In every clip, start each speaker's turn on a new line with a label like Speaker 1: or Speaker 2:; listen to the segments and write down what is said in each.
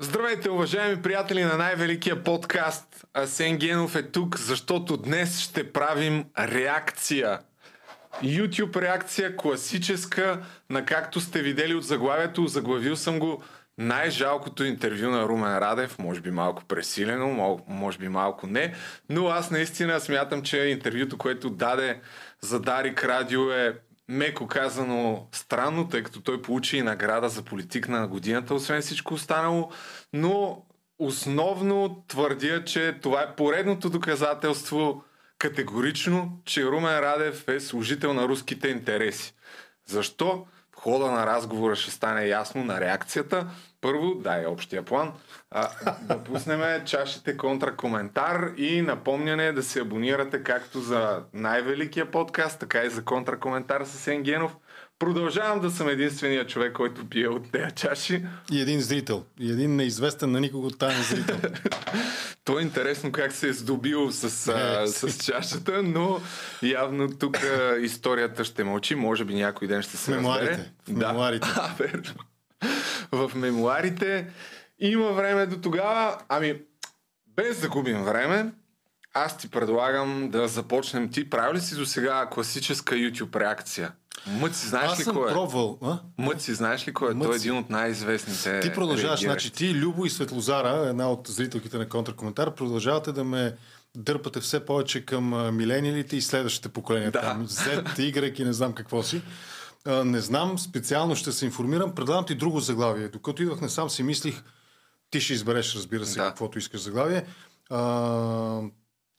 Speaker 1: Здравейте, уважаеми приятели на най-великия подкаст. Асен Генов е тук, защото днес ще правим реакция. YouTube реакция, класическа, на както сте видели от заглавието, заглавил съм го най-жалкото интервю на Румен Радев, може би малко пресилено, може би малко не, но аз наистина смятам, че интервюто, което даде за Дарик Радио е меко казано странно, тъй като той получи и награда за политик на годината, освен всичко останало, но основно твърдя, че това е поредното доказателство категорично, че Румен Радев е служител на руските интереси. Защо? В хода на разговора ще стане ясно на реакцията. Първо, дай общия план. А, да пуснем чашите контракоментар и напомняне да се абонирате както за най-великия подкаст, така и за контракоментар с Енгенов. Продължавам да съм единствения човек, който пие от тези чаши.
Speaker 2: И един зрител. И един неизвестен на никого таен зрител.
Speaker 1: То е интересно как се е здобил с, а, с чашата, но явно тук историята ще мълчи. Може би някой ден ще се
Speaker 2: мемуарите.
Speaker 1: разбере.
Speaker 2: В мемуарите.
Speaker 1: Да. А, верно. В мемуарите. Има време до тогава. Ами, без да губим време, аз ти предлагам да започнем. Ти прави ли си до сега класическа YouTube реакция? Мъци, знаеш
Speaker 2: Аз
Speaker 1: ли кой е?
Speaker 2: пробвал. А?
Speaker 1: Мъци, знаеш ли кой е? Той е един от най-известните.
Speaker 2: Ти продължаваш,
Speaker 1: реагиращи.
Speaker 2: значи ти, Любо и Светлозара, една от зрителките на контракоментар, продължавате да ме дърпате все повече към милениалите и следващите поколения.
Speaker 1: Да.
Speaker 2: Там, Z, Y и не знам какво си. А, не знам, специално ще се информирам. Предлагам ти друго заглавие. Докато идвах насам си мислих, ти ще избереш, разбира се,
Speaker 1: Да.
Speaker 2: каквото искаш заглавие. А,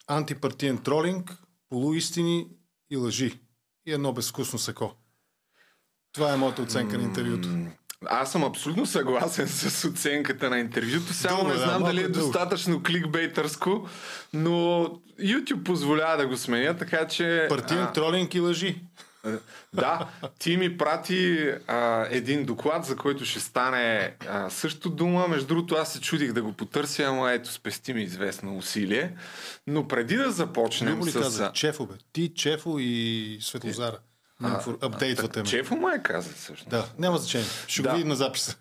Speaker 2: антипартиен тролинг, полуистини и лъжи. И едно безвкусно сако. Това е моята оценка на интервюто.
Speaker 1: Аз съм абсолютно съгласен с оценката на интервюто, само
Speaker 2: Дълго
Speaker 1: не
Speaker 2: да,
Speaker 1: знам
Speaker 2: малко
Speaker 1: дали е
Speaker 2: е дълго.
Speaker 1: достатъчно кликбейтърско, но YouTube позволява да го сменя, така че...
Speaker 2: Партиен
Speaker 1: а,
Speaker 2: тролинг и лъжи.
Speaker 1: Да, ти ми прати а, един доклад, за който ще стане а, също дума. Между другото, аз се чудих да го потърся, ама ето, спести ми известно усилие. Но преди да започнем
Speaker 2: Любо ли
Speaker 1: с...
Speaker 2: каза? Чефо, бе. Ти, Чефо и Светлозара. А, Апдейтвате ме.
Speaker 1: Чефо е каза всъщност.
Speaker 2: Да, няма значение. Ще
Speaker 1: Да.
Speaker 2: го видим на записа.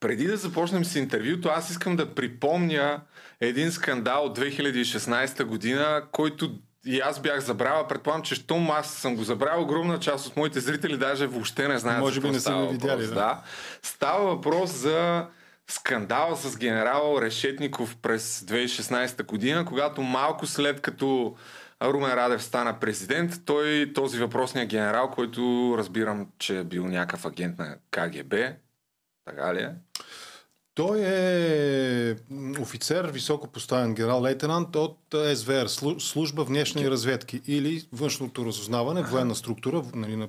Speaker 1: Преди да започнем с интервюто, аз искам да припомня един скандал от 2016 година, който и аз бях забравил. Предполагам, че щом аз съм го забравил, огромна част от моите зрители даже въобще не знаят
Speaker 2: Може
Speaker 1: за
Speaker 2: би не са видяли,
Speaker 1: въпрос.
Speaker 2: да.
Speaker 1: да. Става въпрос за скандал с генерал Решетников през 2016 година, когато малко след като Румен Радев стана президент, той, този въпросният генерал, който разбирам, че е бил някакъв агент на КГБ, така ли е?
Speaker 2: Той е офицер, високо поставен генерал-лейтенант от е, СВР, слу- служба внешни разведки или външното разузнаване, военна структура нали, на,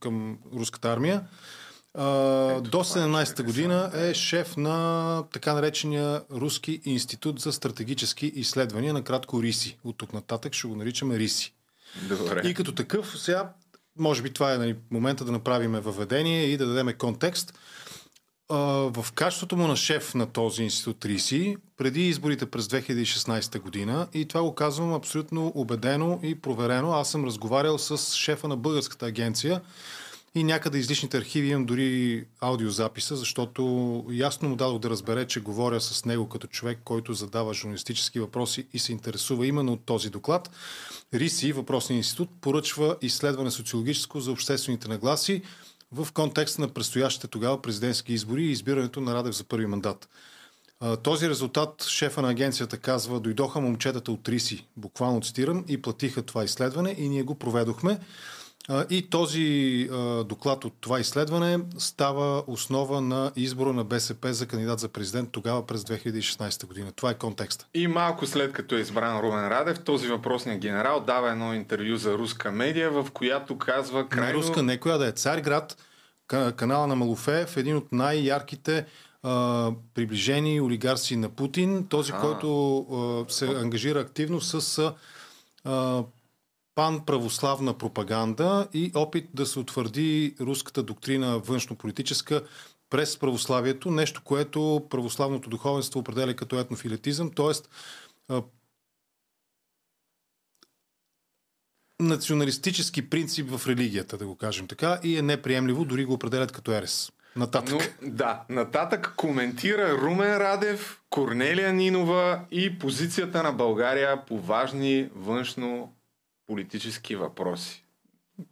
Speaker 2: към руската армия. А, до 17-та година е шеф на така наречения Руски институт за стратегически изследвания, накратко РИСИ. От тук нататък ще го наричаме РИСИ.
Speaker 1: Добре.
Speaker 2: И като такъв, сега, може би това е нали, момента да направим въведение и да дадем контекст. В качеството му на шеф на този институт РИСИ, преди изборите през 2016 година, и това го казвам абсолютно убедено и проверено, аз съм разговарял с шефа на българската агенция и някъде излишните архиви имам дори аудиозаписа, защото ясно му дадох да разбере, че говоря с него като човек, който задава журналистически въпроси и се интересува именно от този доклад. РИСИ, въпросния институт, поръчва изследване социологическо за обществените нагласи в контекста на предстоящите тогава президентски избори и избирането на Радев за първи мандат. Този резултат шефа на агенцията казва, дойдоха момчетата от Риси, буквално цитирам, и платиха това изследване и ние го проведохме. А, И този а, доклад от това изследване става основа на избора на БСП за кандидат за президент тогава през 2016 година. Това е контекста.
Speaker 1: И малко след като е избран Румен Радев, този въпросният генерал дава едно интервю за руска медия, в която казва крайно...
Speaker 2: На руска, не коя да е Царград, ка- канала на Малофе, в един от най-ярките а, приближени олигарси на Путин, този,
Speaker 1: Аха.
Speaker 2: който а, се ангажира активно с а, а, пан-православна пропаганда и опит да се утвърди руската доктрина външно-политическа през православието, нещо, което православното духовенство определя като етнофилетизъм, т.е. националистически принцип в религията, да го кажем така, и е неприемливо, дори го определят като ерес. Нататък.
Speaker 1: Но, да, нататък коментира Румен Радев, Корнелия Нинова и позицията на България по важни външно политически въпроси.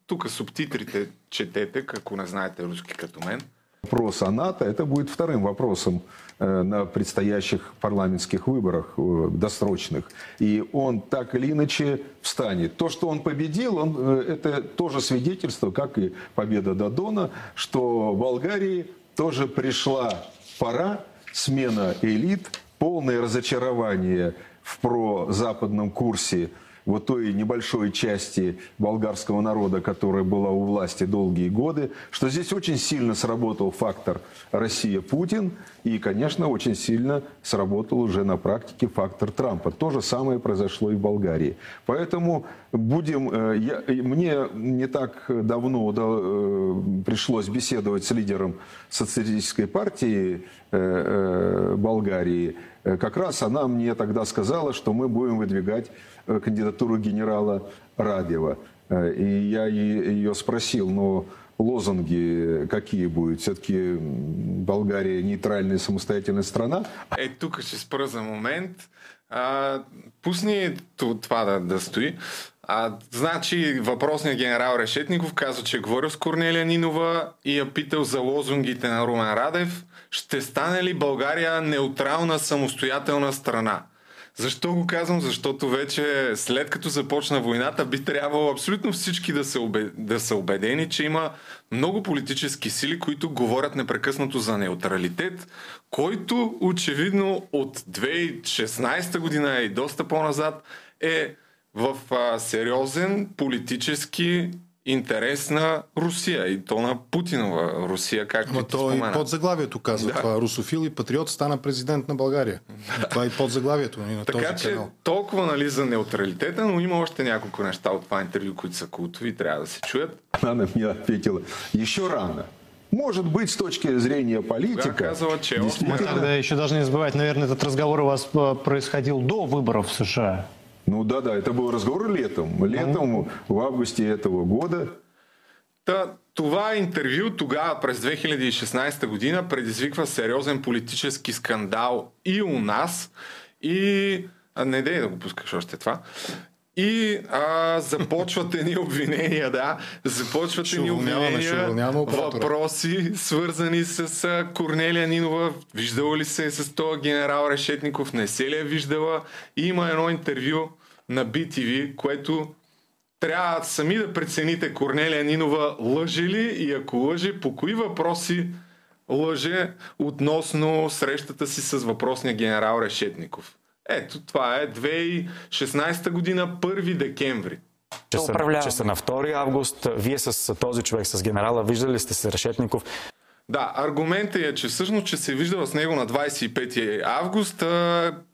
Speaker 1: Тук субтитрите четете, ако не знаете руски като мен.
Speaker 3: Вопрос о НАТО, это будет вторым вопросом э, на предстоящих парламентских выборах э, досрочных. И он так или иначе встанет. То, что он победил, он, э, это тоже свидетельство, как и победа Дадона, что в Болгарии тоже пришла пора, смена элит, полное разочарование в прозападном курсе вот той небольшой части болгарского народа, которая была у власти долгие годы, что здесь очень сильно сработал фактор Россия-Путин, и, конечно, очень сильно сработал уже на практике фактор Трампа. То же самое произошло и в Болгарии. Поэтому будем... Э, я, мне не так давно да, э, пришлось беседовать с лидером социалистической партии э, Болгарии. Как раз она мне тогда сказала, что мы будем выдвигать кандидатуру генерала Радева. И я ее спросил, но лозунги какие будут? Все-таки Болгария нейтральная самостоятельная страна?
Speaker 1: Е, тук ще спра за момент. А, пусни това да, да стои. А, значи въпросният генерал Решетников казва, че е говорил с Корнелия Нинова и я питал за лозунгите на Румен Радев. Ще стане ли България неутрална самостоятелна страна? Защо го казвам? Защото вече след като започна войната би трябвало абсолютно всички да са, убед... да са убедени, че има много политически сили, които говорят непрекъснато за неутралитет, който очевидно от 2016 година и доста по-назад е в а, сериозен политически интерес на Русия и то на Путинова Русия, както
Speaker 2: Но
Speaker 1: ти
Speaker 2: то
Speaker 1: спомена.
Speaker 2: и под заглавието казва
Speaker 1: Да.
Speaker 2: това. Русофил и патриот стана президент на България. Това е и под заглавието на
Speaker 1: Така
Speaker 2: този
Speaker 1: че
Speaker 2: канал.
Speaker 1: толкова нали, за неутралитета, но има още няколко неща от това интервю, които са култови и трябва да се чуят.
Speaker 3: Она мне ответила, еще рано. Может быть, с точки зрения политика,
Speaker 1: казала, че още
Speaker 3: действительно.
Speaker 4: Тогда еще должны не забывать, наверное, этот разговор у вас э, происходил до выборов в США.
Speaker 3: Ну да, да, это был разговор летом. Летом, в августе этого года.
Speaker 1: Та, това интервю тогава през 2016 година предизвиква сериозен политически скандал и у нас. И а, не дей да го пускаш още това. И а, започват едни обвинения, да. Започват
Speaker 2: Ще
Speaker 1: едни
Speaker 2: уволняваме, ще
Speaker 1: обвинения, въпроси, свързани с а, Корнелия Нинова. Виждала ли се с този генерал Решетников? Не се ли е виждала? И има едно интервю на BTV, което трябва сами да прецените Корнелия Нинова лъже ли и ако лъже, по кои въпроси лъже относно срещата си с въпросния генерал Решетников. Ето, това е 2016 година, 1 декември.
Speaker 5: че са, че са на 2 август. Вие с този човек, с генерала, виждали сте се Решетников.
Speaker 1: Да, аргументът е, че всъщност, че се е виждала с него на 25 август,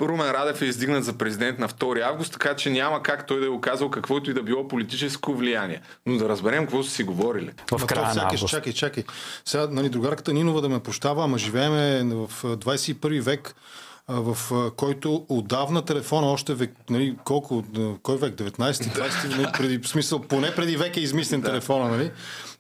Speaker 1: Румен Радев е издигнат за президент на 2 август, така че няма как той да е оказал каквото и да било политическо влияние. Но да разберем какво са си говорили.
Speaker 5: В края на август.
Speaker 2: Чакай, чакай. Сега, нали, другарката Нинова да ме прощава, ама живееме в а, 21 век, в който отдавна телефона още век, нали, колко, кой век, 19-ти, 20-ти, нали, преди, в смисъл, поне преди век е измислен телефона, нали?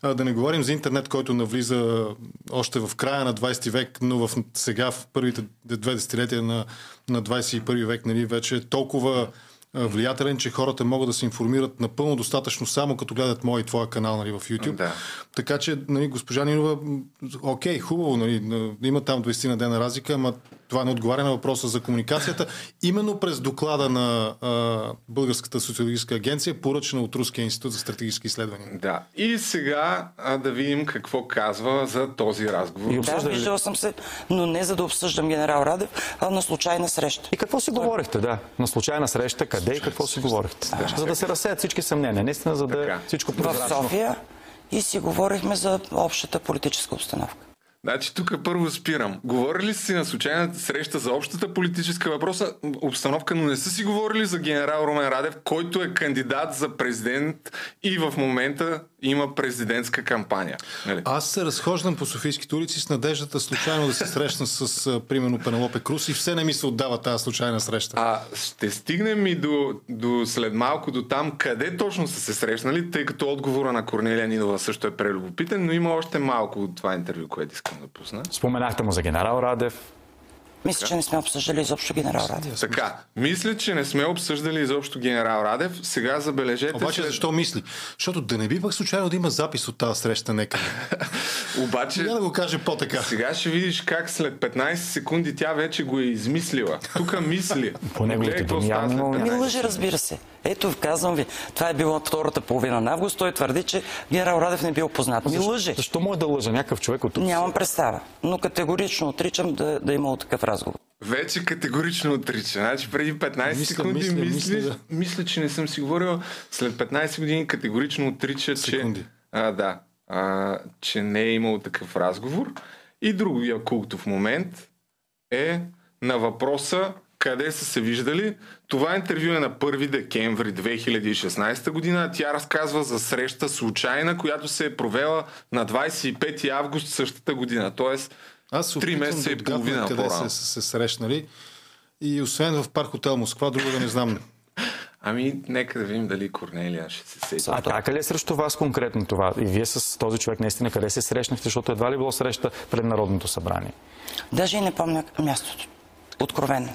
Speaker 2: А, да не говорим за интернет, който навлиза още в края на 20 век, но в, сега в първите две десетилетия на, на 21 век, нали, вече е толкова влиятелен, че хората могат да се информират напълно достатъчно само като гледат мой и твоя канал нали, в YouTube.
Speaker 1: Да.
Speaker 2: Така че, нали, госпожа Нинова, окей, хубаво, нали, има там 20 на дена разлика, ама това не отговаря на въпроса за комуникацията. Именно през доклада на а, Българската социологическа агенция, поръчена от Руския институт за стратегически изследвания.
Speaker 1: Да. И сега а, да видим какво казва за този разговор.
Speaker 5: И
Speaker 6: Да,
Speaker 5: обсъждали
Speaker 6: виждала съм се, но не за да обсъждам генерал Радев, а на случайна среща.
Speaker 5: И какво си говорихте, да? На случайна среща, къде и какво си говорихте? За да се разсеят всички съмнения. Наистина, за да е
Speaker 1: Така.
Speaker 5: всичко
Speaker 6: В
Speaker 5: прозрачно.
Speaker 6: София и си говорихме за общата политическа обстановка.
Speaker 1: Значи тук първо спирам. Говорили си на случайната среща за общата политическа въпроса, обстановка, но не са си говорили за генерал Румен Радев, който е кандидат за президент и в момента има президентска кампания. Нали?
Speaker 2: Аз се разхождам по Софийските улици с надеждата случайно да се срещна с, примерно, Пенелопе Крус и все не ми се отдава тази случайна среща.
Speaker 1: А ще стигнем и до, до след малко до там къде точно са се срещнали, тъй като отговора на Корнелия Нинова също е прелюбопитен, но има още малко от това интервю, което искам искам да пусна.
Speaker 5: Споменахте му за генерал Радев.
Speaker 6: Мисля, че не сме обсъждали изобщо генерал Радев.
Speaker 1: Така, мисля, че не сме обсъждали изобщо генерал Радев. Сега забележете.
Speaker 2: Обаче
Speaker 1: след-
Speaker 2: защо мисли? Защото да не би пък случайно да има запис от тази среща нека.
Speaker 1: Обаче,
Speaker 2: Няма да го каже по-така.
Speaker 1: сега ще видиш как след 15 секунди тя вече го е измислила. Тук мисли.
Speaker 5: По неговите думи
Speaker 1: става
Speaker 5: явно
Speaker 1: след
Speaker 5: имало
Speaker 1: 15
Speaker 6: Ами лъжи, разбира се. Ето, казвам ви, това е било втората половина на август. Той твърди, че генерал Радев не бил познат. Ми лъжи.
Speaker 5: Защо може да лъжа някакъв човек от тук?
Speaker 6: Нямам представа. Но категорично отричам да, да е имало такъв разговор.
Speaker 1: Вече категорично отрича. Значи преди 15
Speaker 2: Мисля,
Speaker 1: секунди
Speaker 2: мисля, мисля,
Speaker 1: мисля,
Speaker 2: да.
Speaker 1: мисля, че не съм си говорил. След 15 години категорично отрича,
Speaker 2: Секунди.
Speaker 1: че, а, да, а, че не е имал такъв разговор. И другия култов момент е на въпроса къде са се виждали. Това интервю е на 1 декември 2016 година. Тя разказва за среща случайна, която се е провела на 25 август същата година. Тоест,
Speaker 2: Аз се
Speaker 1: Три
Speaker 2: опитвам
Speaker 1: месеца
Speaker 2: да
Speaker 1: и половина
Speaker 2: къде
Speaker 1: по-рано.
Speaker 2: са се срещнали. И освен в парк хотел Москва, друго да не знам.
Speaker 1: Ами, нека да видим дали Корнелия ще се сети.
Speaker 5: А така ли е срещу вас конкретно това? И вие с този човек наистина къде се срещнахте, защото едва ли било среща пред Народното събрание?
Speaker 6: Даже и не помня мястото. Откровенно.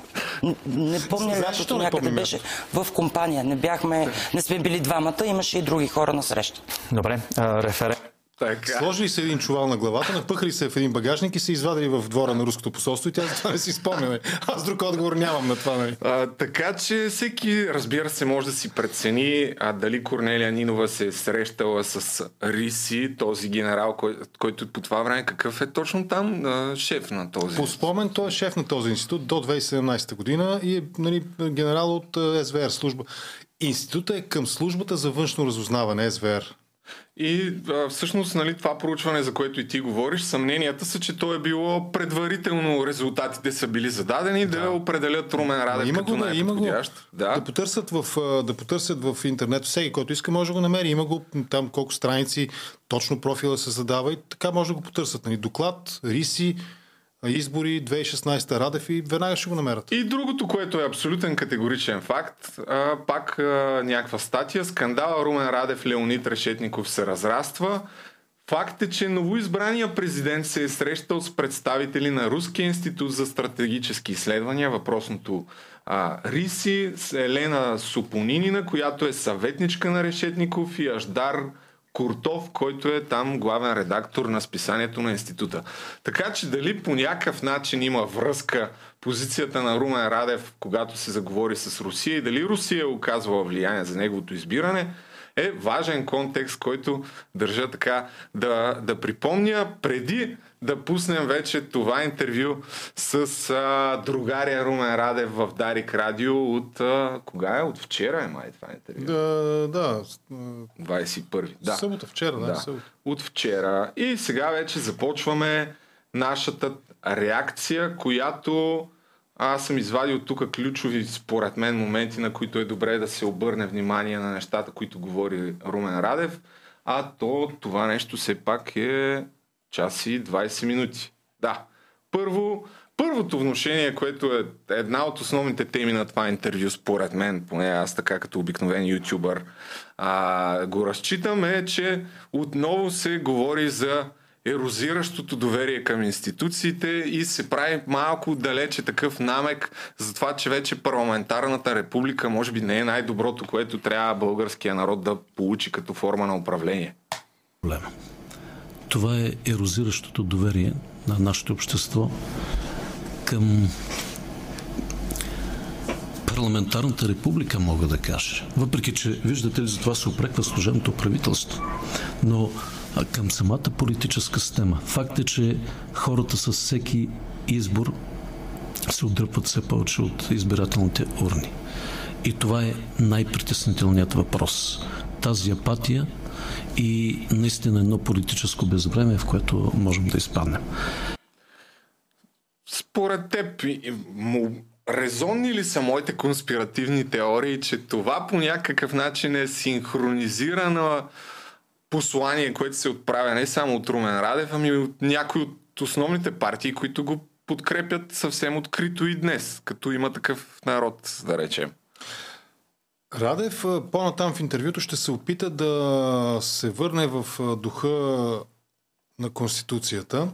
Speaker 6: Н- Не помня
Speaker 2: не
Speaker 6: някъде
Speaker 2: помня
Speaker 6: беше в компания. Не бяхме, не сме били двамата, имаше и други хора на среща.
Speaker 5: Добре, референт.
Speaker 1: Така.
Speaker 2: Сложили се един чувал на главата, напъхали се в един багажник и се извадили в двора на руското посолство и тя за това не си спомня. нали. Аз друг отговор нямам на това. Нали.
Speaker 1: А, така че всеки, разбира се, може да си прецени а, дали Корнелия Нинова се е срещала с Риси, този генерал, кой, който по това време какъв е точно там а, шеф на този.
Speaker 2: По спомен той е шеф на този институт до 2017 година и е нали, генерал от СВР служба. Институтът е към службата за външно разузнаване, СВР.
Speaker 1: И а, всъщност нали, това проучване, за което и ти говориш, съмненията са, че то е било предварително резултатите са били зададени да, определят Румен Радев
Speaker 2: Има
Speaker 1: като
Speaker 2: го, да, има го. Да. да, потърсят в, да потърсят в интернет. Всеки, който иска, може да го намери. Има го там колко страници, точно профила се задава и така може да го потърсят. Нали. Доклад, риси, избори, 2016 Радев и веднага ще го намерят.
Speaker 1: И другото, което е абсолютен категоричен факт, а, пак а, някаква статия, скандала Румен Радев, Леонид Решетников се разраства. Факт е, че новоизбрания президент се е срещал с представители на Руския институт за стратегически изследвания, въпросното а, РИСИ, с Елена Супонинина, която е съветничка на Решетников и Аждар Куртов, който е там главен редактор на списанието на института. Така че дали по някакъв начин има връзка позицията на Румен Радев, когато се заговори с Русия и дали Русия е оказвала влияние за неговото избиране, е важен контекст, който държа така да, да припомня преди да пуснем вече това интервю с а, другаря Румен Радев в Дарик Радио от а, кога е? От вчера е май това интервю.
Speaker 2: Да, да.
Speaker 1: 21. Да.
Speaker 2: Събота, вчера, да.
Speaker 1: Да.
Speaker 2: събота.
Speaker 1: От вчера. И сега вече започваме нашата реакция, която аз съм извадил тук ключови, според мен, моменти, на които е добре да се обърне внимание на нещата, които говори Румен Радев. А то това нещо все пак е час и 20 минути. Да. Първо, първото вношение, което е една от основните теми на това интервю, според мен, поне аз така като обикновен ютубър, а, го разчитам е, че отново се говори за ерозиращото доверие към институциите и се прави малко далече такъв намек за това, че вече парламентарната република може би не е най-доброто, което трябва българския народ да получи като форма на управление.
Speaker 7: проблема. Това е ерозиращото доверие на нашето общество към парламентарната република, мога да кажа. Въпреки, че, виждате ли, за това се опреква служебното правителство. Но към самата политическа система. Факт е, че хората с всеки избор се отдръпват все повече от избирателните урни. И това е най-притеснителният въпрос. Тази апатия и наистина едно политическо безвремие, в което можем да изпаднем.
Speaker 1: Според теб, му, резонни ли са моите конспиративни теории, че това по някакъв начин е синхронизирано послание, което се отправя не само от Румен Радев, ами от някои от основните партии, които го подкрепят съвсем открито и днес, като има такъв народ, да речем.
Speaker 2: Радев по-натам в интервюто ще се опита да се върне в духа на Конституцията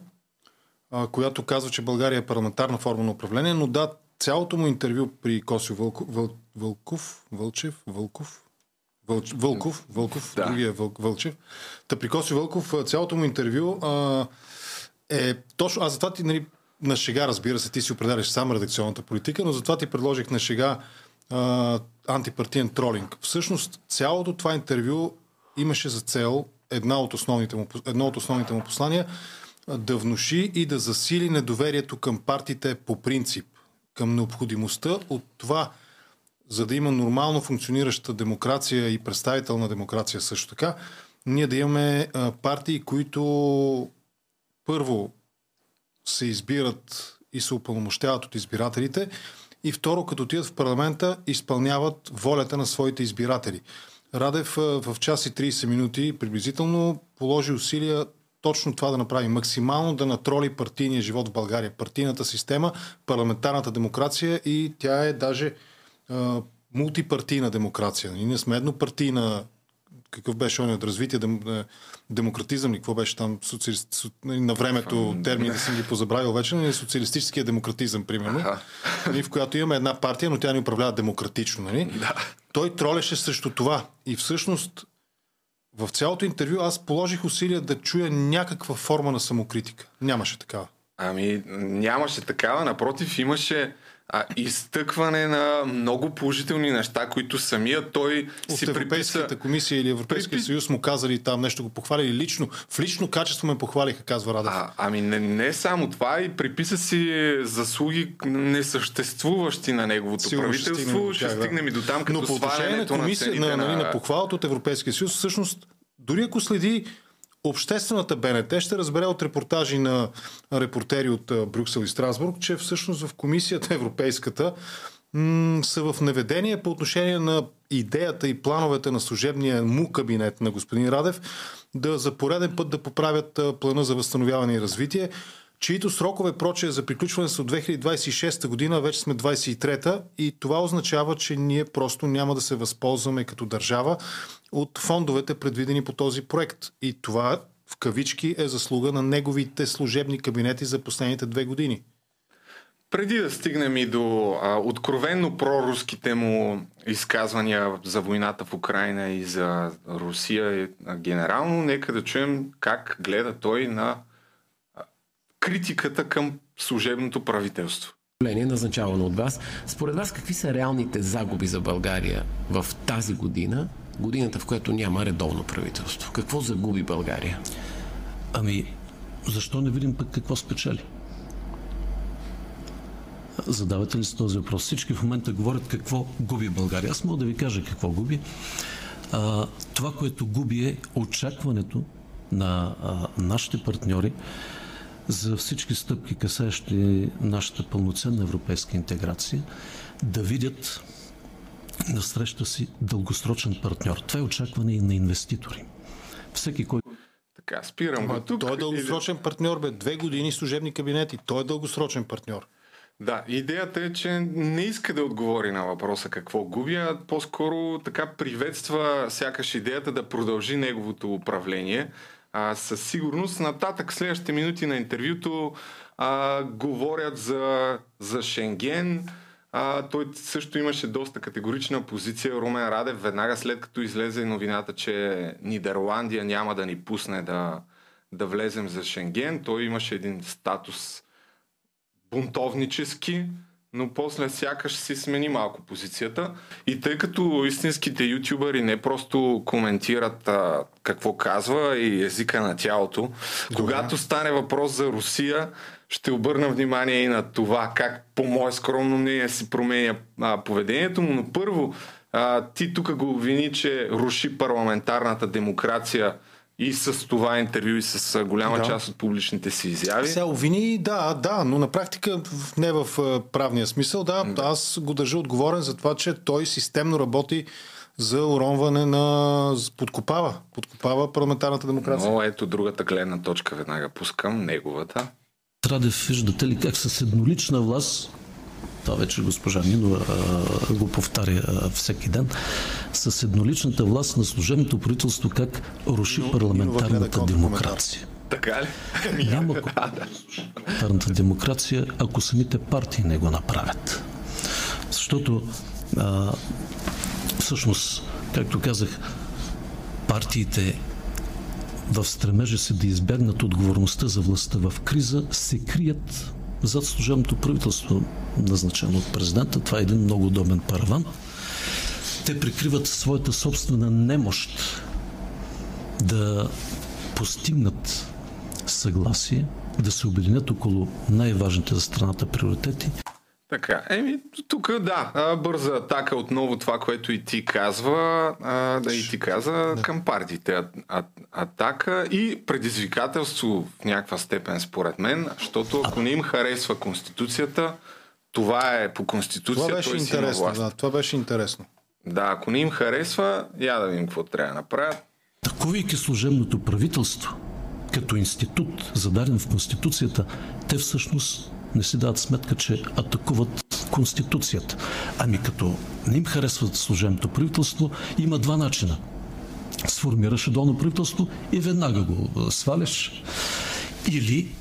Speaker 2: която казва, че България е парламентарна форма на управление, но да, цялото му интервю при Косио Вълков, Въл, Вълков, Вълчев, Вълков, Вълч, Вълков, Вълков,
Speaker 1: Да.
Speaker 2: другия Въл, Вълчев. Та при Косио Вълков цялото му интервю а, е точно, аз затова ти, нали, на шега, разбира се, ти си определяш сам редакционната политика, но затова ти предложих на шега а, антипартиен тролинг. Всъщност, цялото това интервю имаше за цел една от основните му, едно от основните му послания да внуши и да засили недоверието към партиите по принцип, към необходимостта от това, за да има нормално функционираща демокрация и представителна демокрация също така, ние да имаме партии, които първо се избират и се упълномощават от избирателите и второ, като отидат в парламента, изпълняват волята на своите избиратели. Радев в час и 30 минути приблизително положи усилия точно това да направи. Максимално да натроли партийния живот в България. Партийната система, парламентарната демокрация и тя е даже мултипартийна демокрация. Ние сме еднопартийна какъв беше он от развитие, дем, е, демократизъм ли, какво беше там, социалист, со, на времето термините съм ги позабравил вече, нали, социалистическия демократизъм, примерно, нали, в която имаме една партия, но тя ни управлява демократично. Нали? Да. Той тролеше срещу това. И всъщност в цялото интервю аз положих усилия да чуя някаква форма на самокритика. Нямаше такава.
Speaker 1: Ами, нямаше такава, напротив, имаше а, изтъкване на много положителни неща, които самия той
Speaker 2: От
Speaker 1: си
Speaker 2: Европейската
Speaker 1: приписа.
Speaker 2: комисия или Европейския
Speaker 1: Припи-
Speaker 2: съюз му казали там нещо го похвалили лично. В лично качество ме похвалиха, казва Радев.
Speaker 1: А, ами не, не само това, и приписа си заслуги несъществуващи на неговото
Speaker 2: Сигурно ще
Speaker 1: правителство.
Speaker 2: стигнем
Speaker 1: Ще
Speaker 2: да.
Speaker 1: стигнем и до там, като
Speaker 2: Но по отношение на,
Speaker 1: на,
Speaker 2: комисия, на,
Speaker 1: на,
Speaker 2: нали, на похвалата от Европейския съюз, всъщност, дори ако следи обществената БНТ, ще разбере от репортажи на репортери от Брюксел и Страсбург, че всъщност в комисията европейската са в неведение по отношение на идеята и плановете на служебния му кабинет на господин Радев да за пореден път да поправят плана за възстановяване и развитие, чието срокове, проче, за приключване са от 2026 година, вече сме 23-та и това означава, че ние просто няма да се възползваме като държава от фондовете, предвидени по този проект. И това в кавички е заслуга на неговите служебни кабинети за последните две години.
Speaker 1: Преди да стигнем и до а, откровенно проруските му изказвания за войната в Украина и за Русия е, а, генерално, нека да чуем как гледа той на а, критиката към служебното правителство.
Speaker 8: управление, назначавано от вас. Според вас, какви са реалните загуби за България в тази година, годината, в която няма редовно правителство? Какво загуби България?
Speaker 7: Ами, защо не видим пък какво спечели? Задавате ли си този въпрос? Всички в момента говорят какво губи България. Аз мога да ви кажа какво губи. А, това, което губи е очакването на а, нашите партньори за всички стъпки, касаещи нашата пълноценна европейска интеграция, да видят на среща си дългосрочен партньор. Това е очакване и на инвеститори. Всеки, който
Speaker 1: Така, спирам го тук.
Speaker 2: той е дългосрочен партньор, бе. Две години служебни кабинети. Той е дългосрочен партньор.
Speaker 1: Да, идеята е, че не иска да отговори на въпроса какво губи, а по-скоро така приветства сякаш идеята да продължи неговото управление. А, със сигурност нататък, следващите минути на интервюто, а, говорят за, за Шенген. А, той също имаше доста категорична позиция. Румен Радев, веднага след като излезе новината, че Нидерландия няма да ни пусне да, да влезем за Шенген, той имаше един статус бунтовнически, но после сякаш си смени малко позицията. И тъй като истинските ютубъри не просто коментират а, какво казва и езика на тялото, когато стане въпрос за Русия, ще обърна внимание и на това как по мое скромно мнение се променя а, поведението му. Но първо, а, ти тук го обвини, че руши парламентарната демокрация и с това интервю и с голяма
Speaker 2: Да.
Speaker 1: част от публичните си изяви.
Speaker 2: Сега обвини, да, да, но на практика не в правния смисъл. Да, аз го държа отговорен за това, че той системно работи за уронване на... подкопава. Подкопава парламентарната демокрация.
Speaker 1: Но ето другата гледна точка, веднага пускам неговата.
Speaker 7: Радев, виждате ли как с еднолична власт, това вече госпожа Нинова го повтаря а, всеки ден, с едноличната власт на служебното правителство как руши
Speaker 2: гледа
Speaker 7: парламентарната демокрация.
Speaker 1: Така ли?
Speaker 7: Няма парламентарната демокрация, ако самите партии не го направят. Защото а, всъщност, както казах, партиите в стремежа си да избягнат отговорността за властта в криза, се крият зад служебното правителство, назначено от президента. Това е един много удобен параван. Те прикриват своята собствена немощ да постигнат съгласие, да се обединят около най-важните за страната приоритети
Speaker 1: така, еми, тук да, бърза атака отново това, което и ти казва, а, да и ти каза да. към партиите. А, а, атака и предизвикателство в някаква степен, според мен, защото ако не им харесва Конституцията, това е по Конституция.
Speaker 2: Това беше интересно, да, това беше интересно.
Speaker 1: Да, ако не им харесва, я да видим какво трябва да направят.
Speaker 7: Таковайки служебното правителство, като институт, зададен в Конституцията, те всъщност не си дадат сметка, че атакуват Конституцията. Ами като не им харесват служебното правителство, има два начина. Сформираш редовно правителство и веднага го сваляш. Или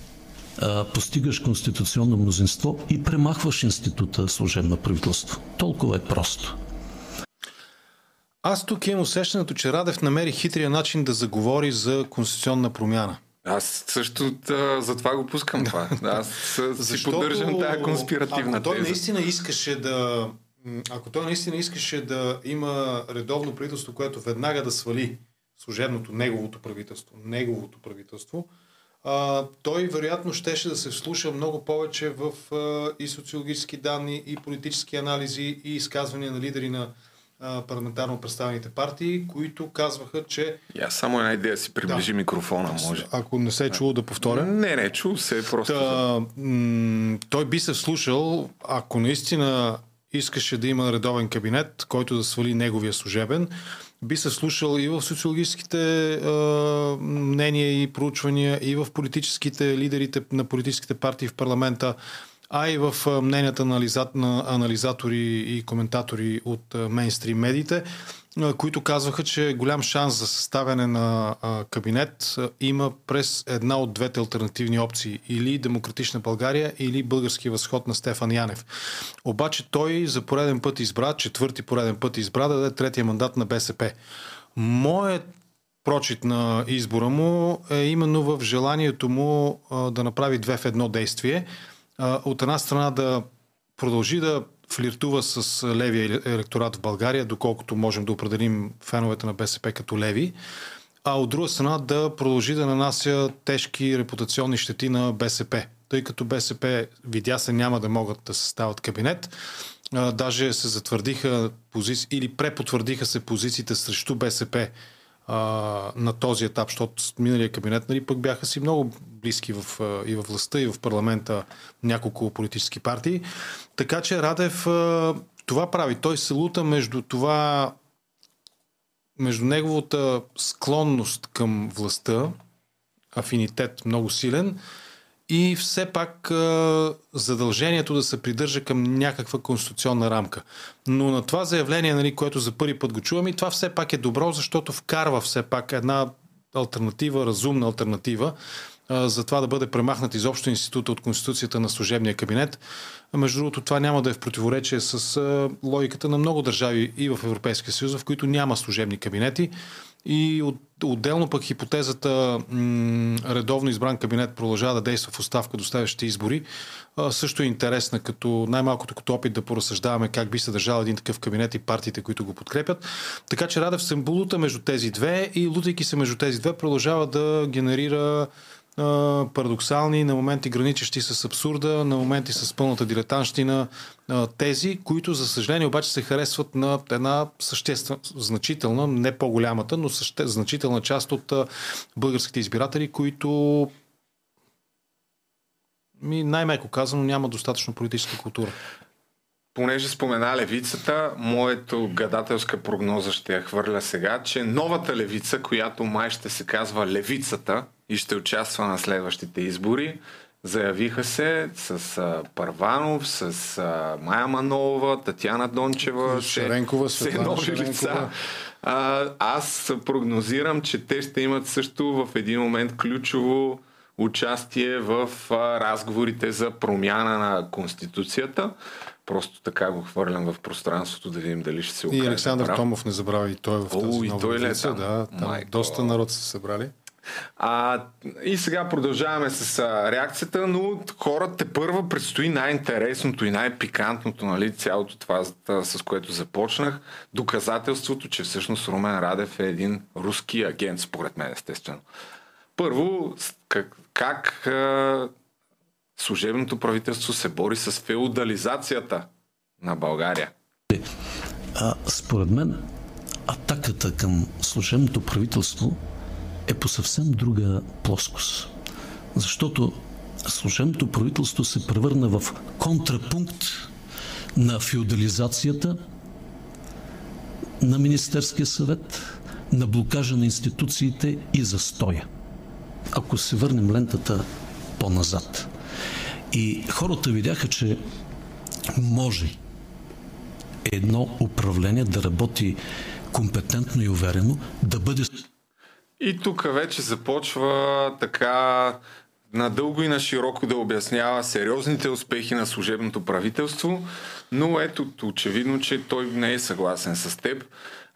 Speaker 7: постигаш конституционно мнозинство и премахваш института служебно правителство. Толкова е просто.
Speaker 2: Аз тук имам усещането, че Радев намери хитрия начин да заговори за конституционна промяна.
Speaker 1: Аз също да, за това го пускам това. Аз си поддържам тази конспиративна
Speaker 2: ако той
Speaker 1: теза.
Speaker 2: наистина искаше да ако той наистина искаше да има редовно правителство, което веднага да свали служебното, неговото правителство, неговото правителство, а, той вероятно щеше да се вслуша много повече в а, и социологически данни, и политически анализи, и изказвания на лидери на парламентарно представените партии, които казваха, че...
Speaker 1: Я само една идея си приближи да. микрофона, може.
Speaker 2: Ако не се е чуло да повторя.
Speaker 1: Не, не, чул се просто. Та,
Speaker 2: м- той би се вслушал, ако наистина искаше да има редовен кабинет, който да свали неговия служебен, би се слушал и в социологическите е, мнения и проучвания, и в политическите лидерите на политическите партии в парламента, а и в мненията на анализатори и коментатори от мейнстрим медиите, които казваха, че голям шанс за съставяне на кабинет има през една от двете альтернативни опции. Или Демократична България, или Български възход на Стефан Янев. Обаче той за пореден път избра, четвърти пореден път избра да даде третия мандат на БСП. Моят прочит на избора му е именно в желанието му да направи две в едно действие – от една страна да продължи да флиртува с левия електорат в България, доколкото можем да определим феновете на БСП като леви, а от друга страна да продължи да нанася тежки репутационни щети на БСП. Тъй като БСП видя се няма да могат да съставят кабинет, даже се затвърдиха позиции или препотвърдиха се позициите срещу БСП а, на този етап, защото миналия кабинет нали, пък бяха си много близки в, и в властта, и в парламента няколко политически партии. Така че Радев а, това прави. Той се лута между това, между неговата склонност към властта, афинитет много силен, и все пак задължението да се придържа към някаква конституционна рамка. Но на това заявление, нали, което за първи път го чувам, и това все пак е добро, защото вкарва все пак една альтернатива, разумна альтернатива за това да бъде премахнат изобщо института от Конституцията на служебния кабинет. Между другото, това няма да е в противоречие с логиката на много държави и в Европейския съюз, в които няма служебни кабинети. И от, отделно пък хипотезата м- редовно избран кабинет продължава да действа в оставка до следващите избори а, също е интересна, като най-малкото като опит да поразсъждаваме как би се държал един такъв кабинет и партиите, които го подкрепят. Така че Радев се булута между тези две и лутайки се между тези две продължава да генерира парадоксални, на моменти граничещи с абсурда, на моменти с пълната дилетанщина тези, които за съжаление обаче се харесват на една съществена, значителна, не по-голямата, но съще, значителна част от българските избиратели, които ми, най-меко казано няма достатъчно политическа култура.
Speaker 1: Понеже спомена левицата, моето гадателска прогноза ще я хвърля сега, че новата левица, която май ще се казва левицата, и ще участва на следващите избори, Заявиха се с а, Парванов, с а, Майя Манова, Татьяна Дончева,
Speaker 2: Светлана
Speaker 1: нови
Speaker 2: Шаренкова.
Speaker 1: лица. А, аз прогнозирам, че те ще имат също в един момент ключово участие в а, разговорите за промяна на Конституцията. Просто така го хвърлям в пространството да видим дали ще се окаже.
Speaker 2: И Александър
Speaker 1: прав.
Speaker 2: Томов не забрави, и той е в
Speaker 1: О,
Speaker 2: тази
Speaker 1: и
Speaker 2: нова
Speaker 1: той ли е
Speaker 2: коалиция,
Speaker 1: там?
Speaker 2: Да, там
Speaker 1: Майко.
Speaker 2: доста народ са се събрали.
Speaker 1: А, и сега продължаваме с а, реакцията, но хората те първа предстои най-интересното и най-пикантното, нали, цялото това, с което започнах. Доказателството, че всъщност Румен Радев е един руски агент, според мен, естествено. Първо, как, как а, служебното правителство се бори с феодализацията на България.
Speaker 7: А, според мен, атаката към служебното правителство е по съвсем друга плоскост. Защото служебното правителство се превърна в контрапункт на феодализацията на Министерския съвет, на блокажа на институциите и застоя. Ако се върнем лентата по-назад. И хората видяха, че може едно управление да работи компетентно и уверено, да бъде
Speaker 1: И тук вече започва така надълго и на широко да обяснява сериозните успехи на служебното правителство, но ето очевидно, че той не е съгласен с теб,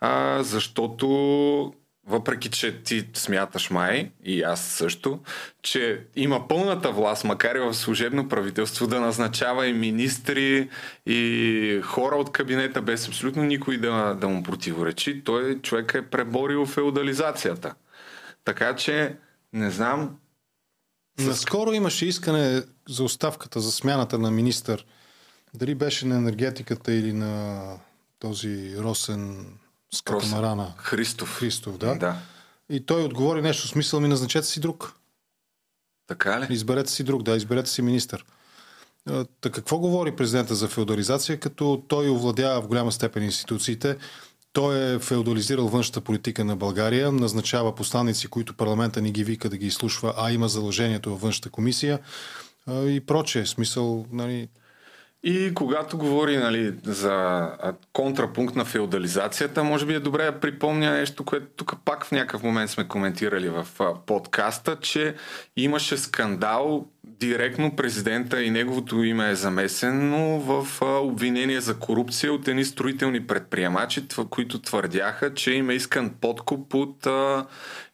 Speaker 1: а, защото въпреки, че ти смяташ май, и аз също, че има пълната власт, макар и в служебно правителство, да назначава и министри, и хора от кабинета, без абсолютно никой да, да му противоречи. Той човек е преборил феодализацията. Така че, не знам,
Speaker 2: Наскоро имаше искане за оставката, за смяната на министър. Дали беше на енергетиката или на този Росен с катамарана.
Speaker 1: Христов.
Speaker 2: Христов, да.
Speaker 1: Да.
Speaker 2: И той отговори нещо в смисъл ми назначете си друг.
Speaker 1: Така ли?
Speaker 2: Изберете си друг, да, изберете си министър. Та какво говори президента за феодализация, като той овладява в голяма степен институциите, той е феодализирал външната политика на България, назначава посланици, които парламента ни ги вика да ги изслушва, а има задължението във външната комисия и прочее. Смисъл, нали,
Speaker 1: И когато говори нали, за контрапункт на феодализацията, може би е добре да припомня нещо, което тук пак в някакъв момент сме коментирали в подкаста, че имаше скандал, директно президента и неговото име е замесено в обвинение за корупция от едни строителни предприемачи, които твърдяха, че им е искан подкуп от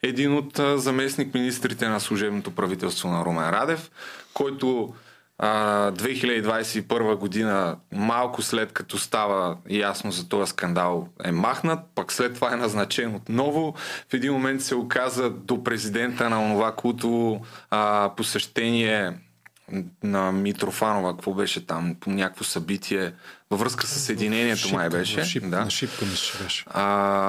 Speaker 1: един от заместник министрите на служебното правителство на Румен Радев, който а, 2021 година, малко след като става ясно за този скандал, е махнат, пък след това е назначен отново. В един момент се оказа до президента на онова култово а, посещение на Митрофанова, какво беше там, по някакво събитие, във връзка с Съединението май беше.
Speaker 2: В шип,
Speaker 1: да.
Speaker 2: На шипка мисля, беше.
Speaker 1: А,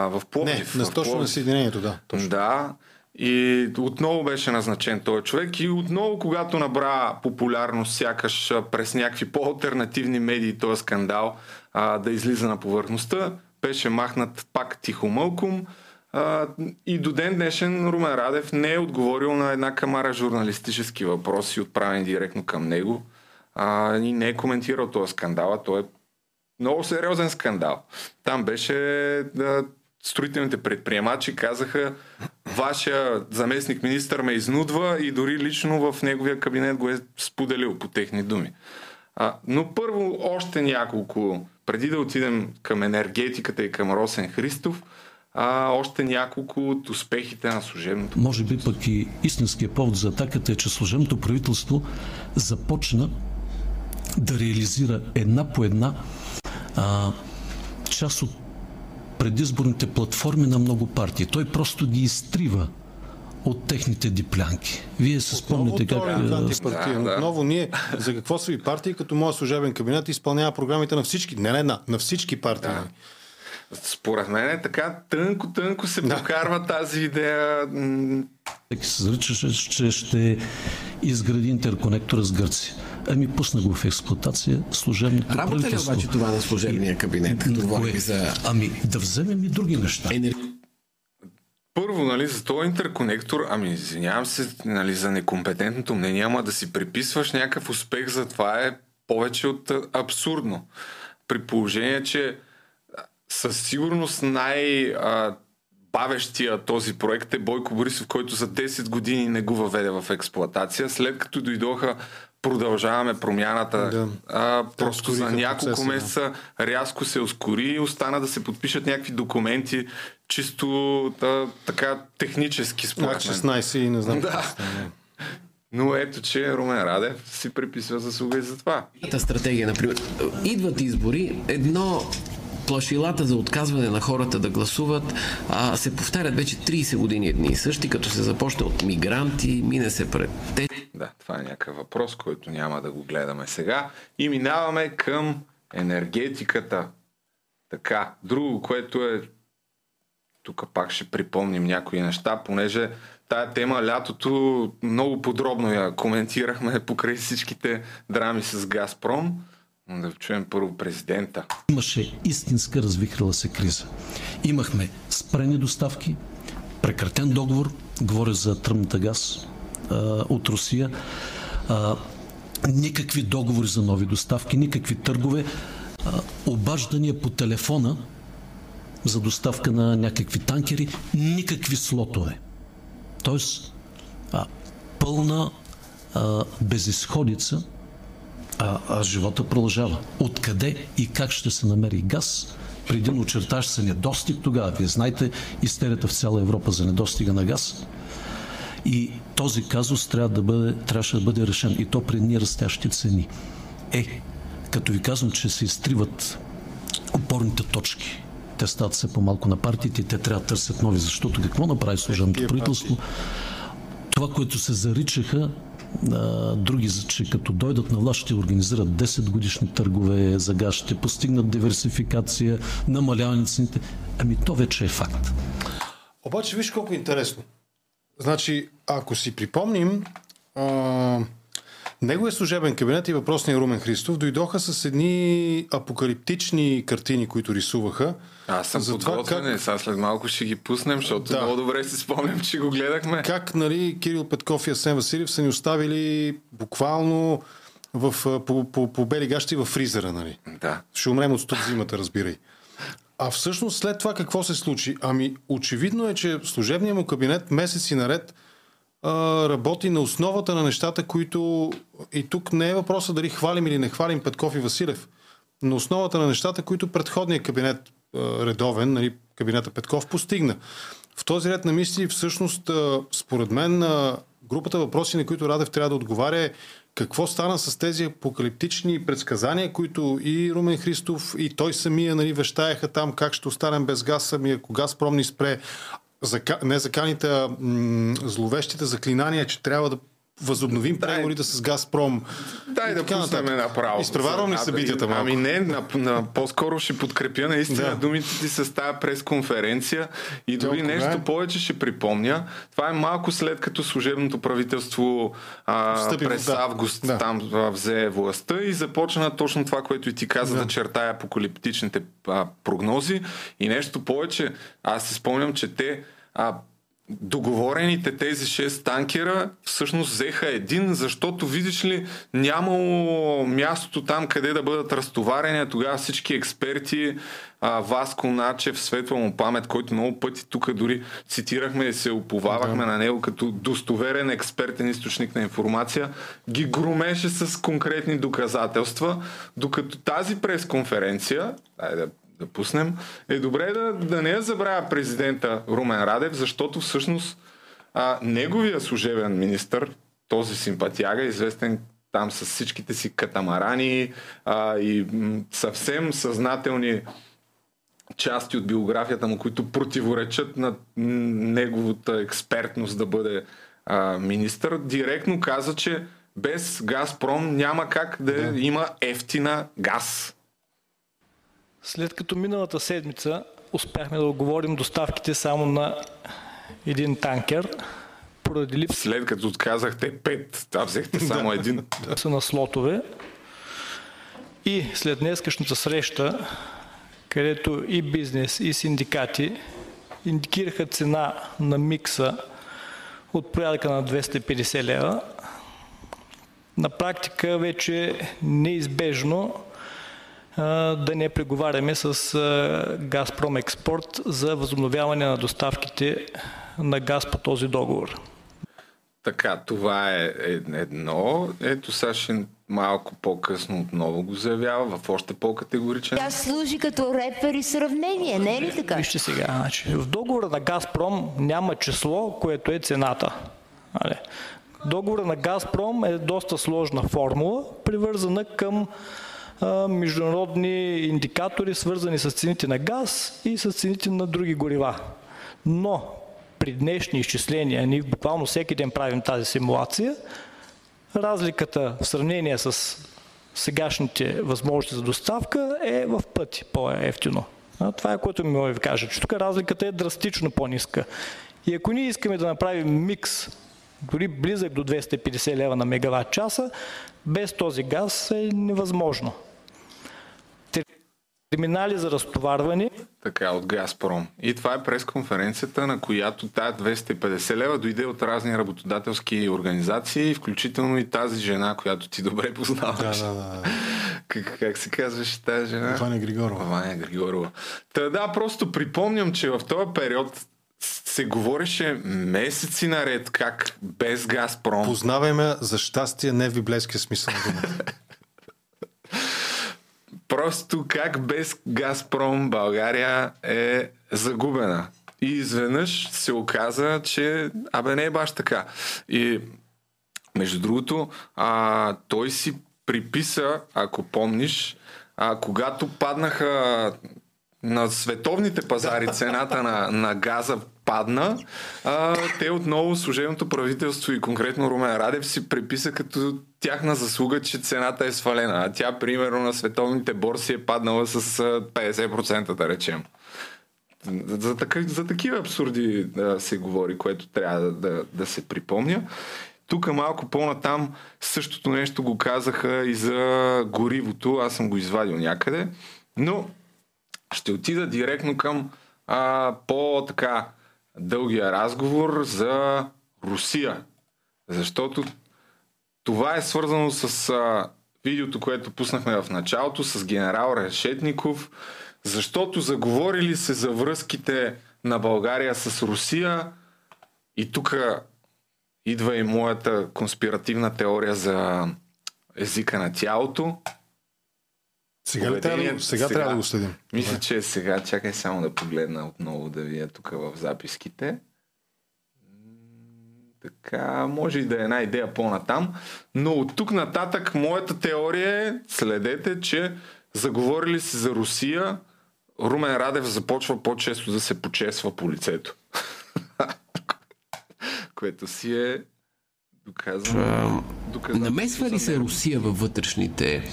Speaker 1: в
Speaker 2: Не,
Speaker 1: Пловдив.
Speaker 2: на,
Speaker 1: в
Speaker 2: точно на. Съединението, да. Точно.
Speaker 1: Да. И отново беше назначен този човек. И отново, когато набра популярност, сякаш през някакви по-алтернативни медии този скандал а, да излиза на повърхността, беше махнат пак тихо мълком. А, и до ден днешен Румен Радев не е отговорил на една камара журналистически въпроси, отправени директно към него. А, и не е коментирал този скандал, а той е много сериозен скандал. Там беше да, строителните предприемачи казаха вашия заместник министър ме изнудва и дори лично в неговия кабинет го е споделил по техни думи. А, но първо още няколко, преди да отидем към енергетиката и към Росен Христов, а, още няколко от успехите на служебното.
Speaker 7: Може би пък и истинския повод за атаката е, че служебното правителство започна да реализира една по една а, част от предизборните платформи на много партии. Той просто ги изтрива от техните диплянки. Вие се спомните как...
Speaker 2: Е антипартиен.
Speaker 1: Да, да.
Speaker 2: Отново ние, за какво са ви партии, като моят служебен кабинет изпълнява програмите на всички, не на една, на всички партии.
Speaker 1: Да. Според мен е така тънко-тънко се прокарва тази идея.
Speaker 7: Всеки се заричаше, че ще изгради интерконектора с Гърция. Ами пусна го в експлуатация служебното
Speaker 8: Работа ли обаче това на служебния кабинет, като
Speaker 7: Кое?
Speaker 8: говорим за
Speaker 7: Ами да вземем и други неща.
Speaker 8: енер...
Speaker 1: първо, нали, за този интерконектор, ами извинявам се нали, за некомпетентното мнение, ама да си приписваш някакъв успех за това е повече от абсурдно. При положение, че със сигурност най- а, бавещия този проект е Бойко Борисов, който за 10 години не го въведе в експлоатация. След като дойдоха продължаваме промяната.
Speaker 2: Да.
Speaker 1: А, просто за няколко
Speaker 2: процеса, да.
Speaker 1: месеца рязко се ускори и остана да се подпишат някакви документи, чисто да, така технически според мен.
Speaker 2: 16 и не знам.
Speaker 1: Да.
Speaker 2: какво.
Speaker 1: Но ето, че Румен Радев си приписва заслуга и за това.
Speaker 8: Та стратегия, например. Идват избори, едно плашилата за отказване на хората да гласуват а, се повтарят вече 30 години едни и същи, като се започне от мигранти, мине се пред те.
Speaker 1: Да, това е някакъв въпрос, който няма да го гледаме сега. И минаваме към енергетиката. Така, друго, което е... Тук пак ще припомним някои неща, понеже тая тема лятото много подробно я коментирахме покрай всичките драми с Газпром. Да чуем първо президента.
Speaker 7: Имаше истинска развихрила се криза. Имахме спрени доставки, прекратен договор, говоря за тръмната газ а, от Русия, а, никакви договори за нови доставки, никакви търгове, а, обаждания по телефона за доставка на някакви танкери, никакви слотове. Тоест, а, пълна а, безисходица а, а живота продължава. Откъде и как ще се намери газ? При един очертащ се недостиг тогава. Вие знаете истерията в цяла Европа за недостига на газ. И този казус трябва да бъде, трябваше да бъде решен. И то при ни растящи цени. Е, като ви казвам, че се изтриват опорните точки. Те стават все по-малко на партиите те трябва да търсят нови. Защото какво направи служебното правителство? Това, което се заричаха а, други, че като дойдат на власт ще организират 10 годишни търгове за газ, ще постигнат диверсификация, намаляване на цените. Ами то вече е факт.
Speaker 2: Обаче виж колко е интересно. Значи, ако си припомним, а, неговия служебен кабинет и въпросния Румен Христов дойдоха с едни апокалиптични картини, които рисуваха.
Speaker 1: Аз съм
Speaker 2: за това как-
Speaker 1: и сега след малко ще ги пуснем, защото
Speaker 2: Да.
Speaker 1: много добре си спомням, че го гледахме.
Speaker 2: Как нали, Кирил Петков и Асен Василев са ни оставили буквално в, по, по, по бели гащи в фризера. Нали.
Speaker 1: Да.
Speaker 2: Ще умрем от студ зимата, разбирай. А всъщност след това какво се случи? Ами очевидно е, че служебният му кабинет месеци наред работи на основата на нещата, които... И тук не е въпроса дали хвалим или не хвалим Петков и Василев. На основата на нещата, които предходният кабинет редовен, нали, кабинета Петков, постигна. В този ред на мисли, всъщност, според мен, групата въпроси, на които Радев трябва да отговаря е какво стана с тези апокалиптични предсказания, които и Румен Христов, и той самия нали, вещаяха там как ще останем без газ, ами ако Газпром ни спре, зака... не заканите, а зловещите заклинания, че трябва да възобновим
Speaker 1: Дай-
Speaker 2: преговорите с Газпром.
Speaker 1: Дай да пуснем направо.
Speaker 2: Изпреварвам ли
Speaker 1: Ами-
Speaker 2: събитията малко?
Speaker 1: Ами не, на, на, по-скоро ще подкрепя наистина
Speaker 2: Да.
Speaker 1: думите ти с тази пресконференция и дори
Speaker 2: кога
Speaker 1: нещо повече ще припомня. Това е малко след като служебното правителство а, през
Speaker 2: да.
Speaker 1: август
Speaker 2: Да.
Speaker 1: там а, взе властта и започна точно това, което и ти каза, да, чертая апокалиптичните а, прогнози. И нещо повече, аз си спомням, че те а, договорените тези 6 танкера всъщност взеха един, защото видиш ли нямало място там къде да бъдат разтоварени, тогава всички експерти, а, Васко Начев, светла му памет, който много пъти тук дори цитирахме и се уповавахме на него като достоверен експертен източник на информация, ги громеше с конкретни доказателства, докато тази пресконференция, дай да да пуснем, е добре да, да не я забравя президента Румен Радев, защото всъщност а, неговия служебен министр, този симпатяга, известен там с всичките си катамарани а, и м, съвсем съзнателни части от биографията му, които противоречат на неговата експертност да бъде а, министър, директно каза, че без Газпром няма как да, да. има ефтина газ.
Speaker 9: След като миналата седмица успяхме да оговорим доставките само на един танкер, поради липса
Speaker 1: След като отказахте пет, а взехте само един.
Speaker 9: на слотове и след днескашната среща, където и бизнес, и синдикати, индикираха цена на микса от порядъка на 250 лева. На практика вече неизбежно да не преговаряме с Газпром Експорт за възобновяване на доставките на газ по този договор.
Speaker 1: Така, това е едно. Ето сега малко по-късно отново го заявява в още по-категоричен.
Speaker 10: Тя служи като репер и сравнение, не е ли така?
Speaker 9: Вижте сега, значи, в договора на Газпром няма число, което е цената. Договора на Газпром е доста сложна формула, привързана към международни индикатори, свързани с цените на газ и с цените на други горива. Но при днешни изчисления, ние буквално всеки ден правим тази симулация, разликата в сравнение с сегашните възможности за доставка е в пъти по-ефтино. Това е което ми мога ви кажа, че тук разликата е драстично по-ниска. И ако ние искаме да направим микс, дори близък до 250 лева на мегаватт часа, без този газ е невъзможно терминали за разтоварване.
Speaker 1: Така, от Газпром. И това е пресконференцията, на която тая 250 лева дойде от разни работодателски организации, включително и тази жена, която ти добре познаваш.
Speaker 2: Да, да, да.
Speaker 1: Как, как се казваше тази жена?
Speaker 2: Ваня Григорова.
Speaker 1: Ваня Григорова. Та да, просто припомням, че в този период се говореше месеци наред как без Газпром.
Speaker 2: Познаваме за щастие не в библейския смисъл на думата.
Speaker 1: Просто как без Газпром България е загубена. И изведнъж се оказа, че абе не е баш така. И между другото, а, той си приписа, ако помниш, а, когато паднаха на световните пазари цената на, на газа падна, а, те отново служебното правителство и конкретно Румен Радев си приписа като тяхна заслуга, че цената е свалена. А тя, примерно, на световните борси е паднала с 50%, да речем. За, такъв, за такива абсурди да се говори, което трябва да, да, да се припомня. Тук малко по-натам същото нещо го казаха и за горивото. Аз съм го извадил някъде. Но ще отида директно към а, по-така дългия разговор за Русия. Защото това е свързано с а, видеото, което пуснахме в началото с генерал Решетников, защото заговорили се за връзките на България с Русия и тук идва и моята конспиративна теория за езика на тялото.
Speaker 2: Сега, ли трябва, да, сега, сега трябва да го следим.
Speaker 1: Мисля, че сега. Чакай само да погледна отново да видя тук в записките. Така, може и да е една идея по-натам. Но от тук нататък моята теория е, следете, че заговорили се за Русия, Румен Радев започва по-често да се почесва по лицето. Което си е доказано.
Speaker 8: Намесва ли се Русия във вътрешните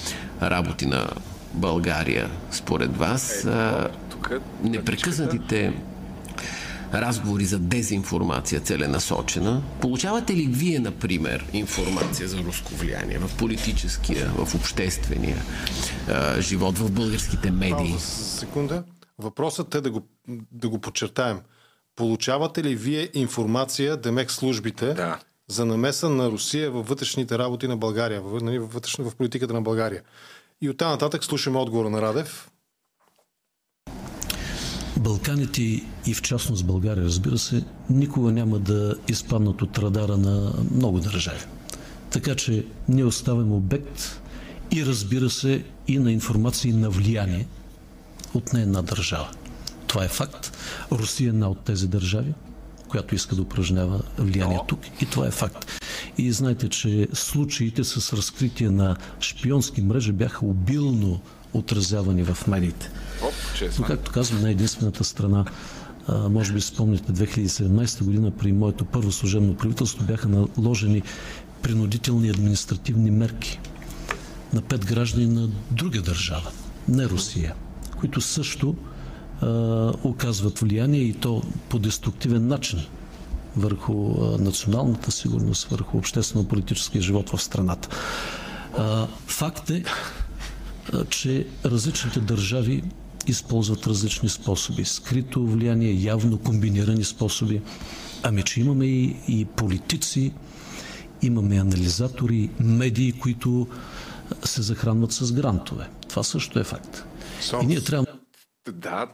Speaker 8: работи на България, според вас? Е, тук, непрекъснатите разговори за дезинформация целенасочена. Получавате ли вие, например, информация за руско влияние в политическия, в обществения а, живот, в българските медии?
Speaker 2: секунда. Въпросът е да го, да го подчертаем. Получавате ли вие информация, демек службите,
Speaker 1: да.
Speaker 2: за намеса на Русия във вътрешните работи на България, в, нали, в, вътрешно, в политиката на България? И оттам нататък слушаме отговора на Радев.
Speaker 7: Балканите и в частност България, разбира се, никога няма да изпаднат от радара на много държави. Така че ние оставим обект и разбира се и на информация и на влияние от не една държава. Това е факт. Русия е една от тези държави, която иска да упражнява влияние тук и това е факт. И знаете, че случаите с разкритие на шпионски мрежи бяха обилно отразявани в медиите. Но, както казвам, на единствената страна, може би спомняте, 2017 година при моето първо служебно правителство бяха наложени принудителни административни мерки на пет граждани на друга държава, не Русия, които също оказват влияние и то по деструктивен начин върху националната сигурност, върху обществено-политическия живот в страната. Факт е, че различните държави използват различни способи. Скрито влияние, явно комбинирани способи. Ами, че имаме и, и политици, имаме анализатори, медии, които се захранват с грантове. Това също е факт. И ние трябва
Speaker 1: Да,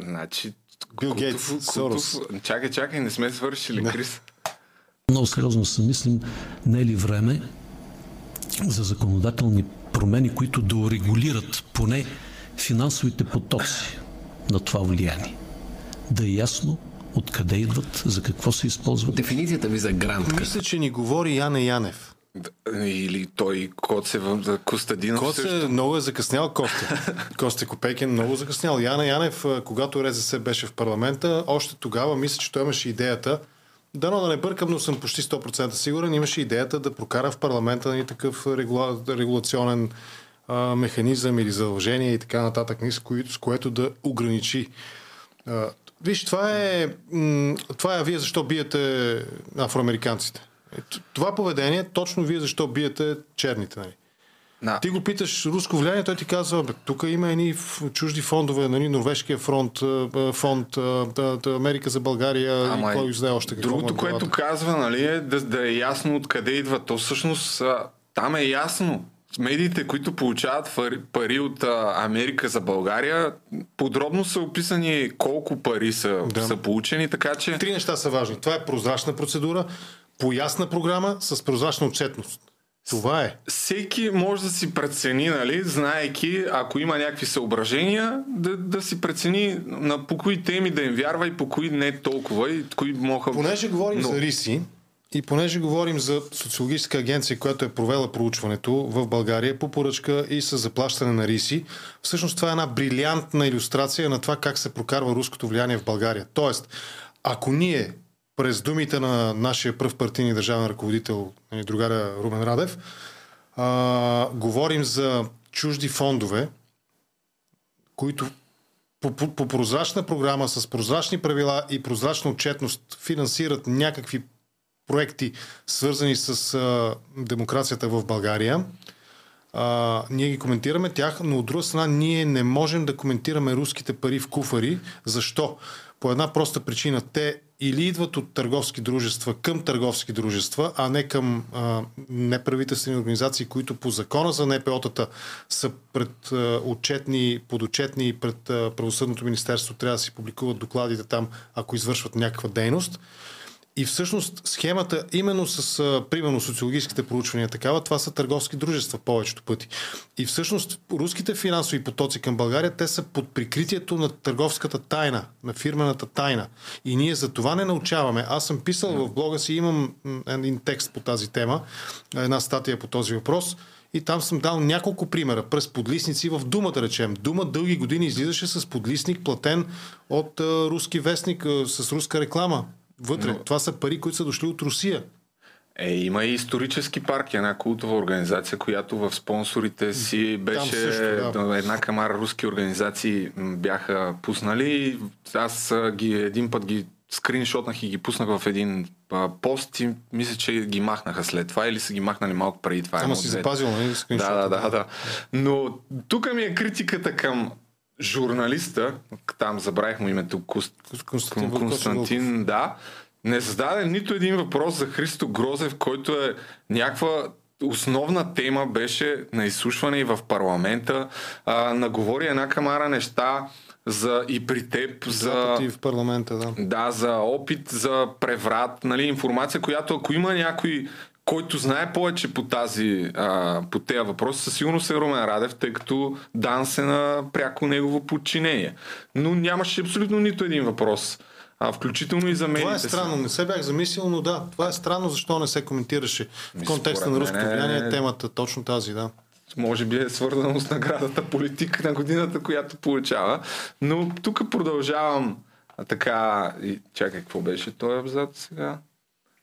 Speaker 1: значи...
Speaker 2: Бил Гейтс, Сорос.
Speaker 1: Чакай, чакай, не сме свършили, Крис.
Speaker 7: много сериозно се мислим, не е ли време за законодателни промени, които да урегулират поне финансовите потоци на това влияние. Да е ясно откъде идват, за какво се използват.
Speaker 8: Дефиницията ви за грант.
Speaker 2: Мисля, че ни говори Яне Янев.
Speaker 1: Или той Коцев, за Костадинов
Speaker 2: Коце
Speaker 1: също.
Speaker 2: много е закъснял Костя. Костя Копейкин много закъснял. Яна Янев, когато РЗС беше в парламента, още тогава мисля, че той имаше идеята, дано да не бъркам, но съм почти 100% сигурен, имаше идеята да прокара в парламента ни такъв регула, регулационен а, механизъм или задължение и така нататък, с, кои, с което да ограничи. А, виж, това е, това е вие защо биете афроамериканците. Ето, Това поведение, точно вие защо биете черните. Нали?
Speaker 1: Да.
Speaker 2: Ти го питаш руско влияние, той ти казва, бе, тук има едни чужди фондове, нали, Норвежкия фронт, фонд, а, да, да, Америка за България
Speaker 1: Ама
Speaker 2: и кой знае още какво.
Speaker 1: Другото,
Speaker 2: е
Speaker 1: което казва, нали, е да, да е ясно откъде идва. То всъщност там е ясно. Медиите, които получават пари от Америка за България, подробно са описани колко пари са,
Speaker 2: Да.
Speaker 1: са получени, така че...
Speaker 2: Три неща са важни. Това е прозрачна процедура, по ясна програма с прозрачна отчетност. Това е.
Speaker 1: Всеки може да си прецени, нали, знаеки, ако има някакви съображения, да, да си прецени на по кои теми да им вярва и по кои не толкова и кои моха...
Speaker 2: Понеже говорим
Speaker 1: Но-
Speaker 2: за риси и понеже говорим за социологическа агенция, която е провела проучването в България по поръчка и с заплащане на риси, всъщност това е една брилянтна иллюстрация на това как се прокарва руското влияние в България. Тоест, ако ние през думите на нашия пръв партийни държавен ръководител, нали, другаря Румен Радев, а, говорим за чужди фондове, които по, по, по прозрачна програма, с прозрачни правила и прозрачна отчетност финансират някакви проекти, свързани с а, демокрацията в България. А, ние ги коментираме тях, но от друга страна ние не можем да коментираме руските пари в куфари. Защо? По една проста причина. Те или идват от търговски дружества към търговски дружества, а не към а, неправителствени организации, които по закона за НПО-тата са пред а, отчетни, подотчетни пред а, правосъдното министерство трябва да си публикуват докладите там, ако извършват някаква дейност. И всъщност схемата, именно с, примерно, социологическите проучвания такава, това са търговски дружества повечето пъти. И всъщност руските финансови потоци към България, те са под прикритието на търговската тайна, на фирмената тайна. И ние за това не научаваме. Аз съм писал в блога си, имам един текст по тази тема, една статия по този въпрос. И там съм дал няколко примера през подлисници в Дума, да речем. Дума дълги години излизаше с подлисник, платен от а, руски вестник, а, с руска реклама. Вътре.
Speaker 1: Но-
Speaker 2: Това са пари, които са дошли от Русия.
Speaker 1: Е, има и исторически парк, една култова организация, която в спонсорите си беше
Speaker 2: също, да.
Speaker 1: една камара руски организации бяха пуснали. Аз ги един път ги скриншотнах и ги пуснах в един а, пост и мисля, че ги махнаха след това или са ги махнали малко преди това.
Speaker 2: Ама си запазил, нали?
Speaker 1: Да, да, да, да. Но тук ми е критиката към журналиста, там забравих му името Куст...
Speaker 2: Константин
Speaker 1: Кон- Константин, да, не зададе нито един въпрос за Христо Грозев, който е някаква основна тема беше на изслушване и в парламента. А, наговори една камара неща за и при теб, за...
Speaker 2: пъти в парламента, да.
Speaker 1: Да, за опит, за преврат, нали, информация, която ако има някой, който знае повече по тази, а, по тези въпроси, със сигурност е Румен Радев, тъй като Данс е на пряко негово подчинение. Но нямаше абсолютно нито един въпрос. А, включително и за медиите.
Speaker 2: Това е странно, не се бях замислил, но да, това е странно, защо не се коментираше в контекста на руското
Speaker 1: мен е-
Speaker 2: влияние темата, точно тази, да.
Speaker 1: Може би е свързано с наградата политик на годината, която получава. Но тук продължавам а, така... И, чакай, какво беше този абзац сега?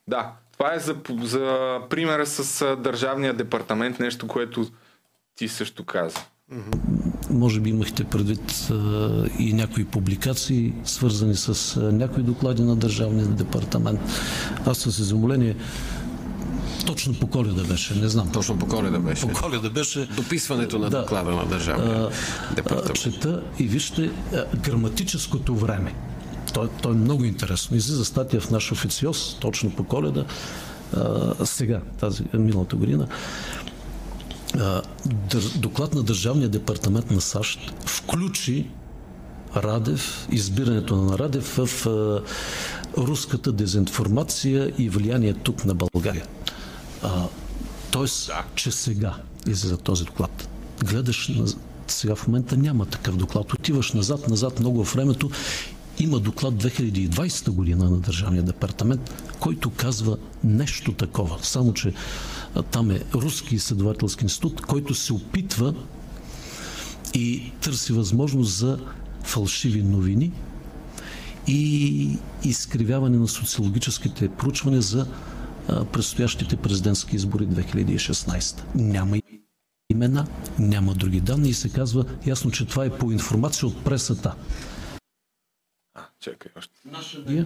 Speaker 1: Да, това е за, за примера с Държавния департамент, нещо, което ти също каза.
Speaker 7: Може би имахте предвид а, и някои публикации, свързани с а, някои доклади на Държавния департамент. Аз с изумление Точно по коледа беше, не знам.
Speaker 8: Точно по коледа беше.
Speaker 7: По коледа беше.
Speaker 8: Дописването на
Speaker 7: Да.
Speaker 8: доклада на държавния
Speaker 7: А,
Speaker 8: департамент.
Speaker 7: чета и вижте а, граматическото време. То, то е много интересно. Излиза статия в наш официоз, точно по коледа, а, сега, тази миналата година. А, дър, доклад на Държавния департамент на САЩ включи Радев, избирането на Радев в а, руската дезинформация и влияние тук на България. А, тоест, че сега излиза този доклад. Гледаш, на... сега в момента няма такъв доклад. Отиваш назад, назад много в времето. Има доклад 2020 година на Държавния департамент, който казва нещо такова. Само, че там е Руски изследователски институт, който се опитва и търси възможност за фалшиви новини и изкривяване на социологическите проучвания за предстоящите президентски избори 2016. Няма имена, няма други данни и се казва ясно, че това е по информация от пресата.
Speaker 1: Чакай още.
Speaker 7: Вие,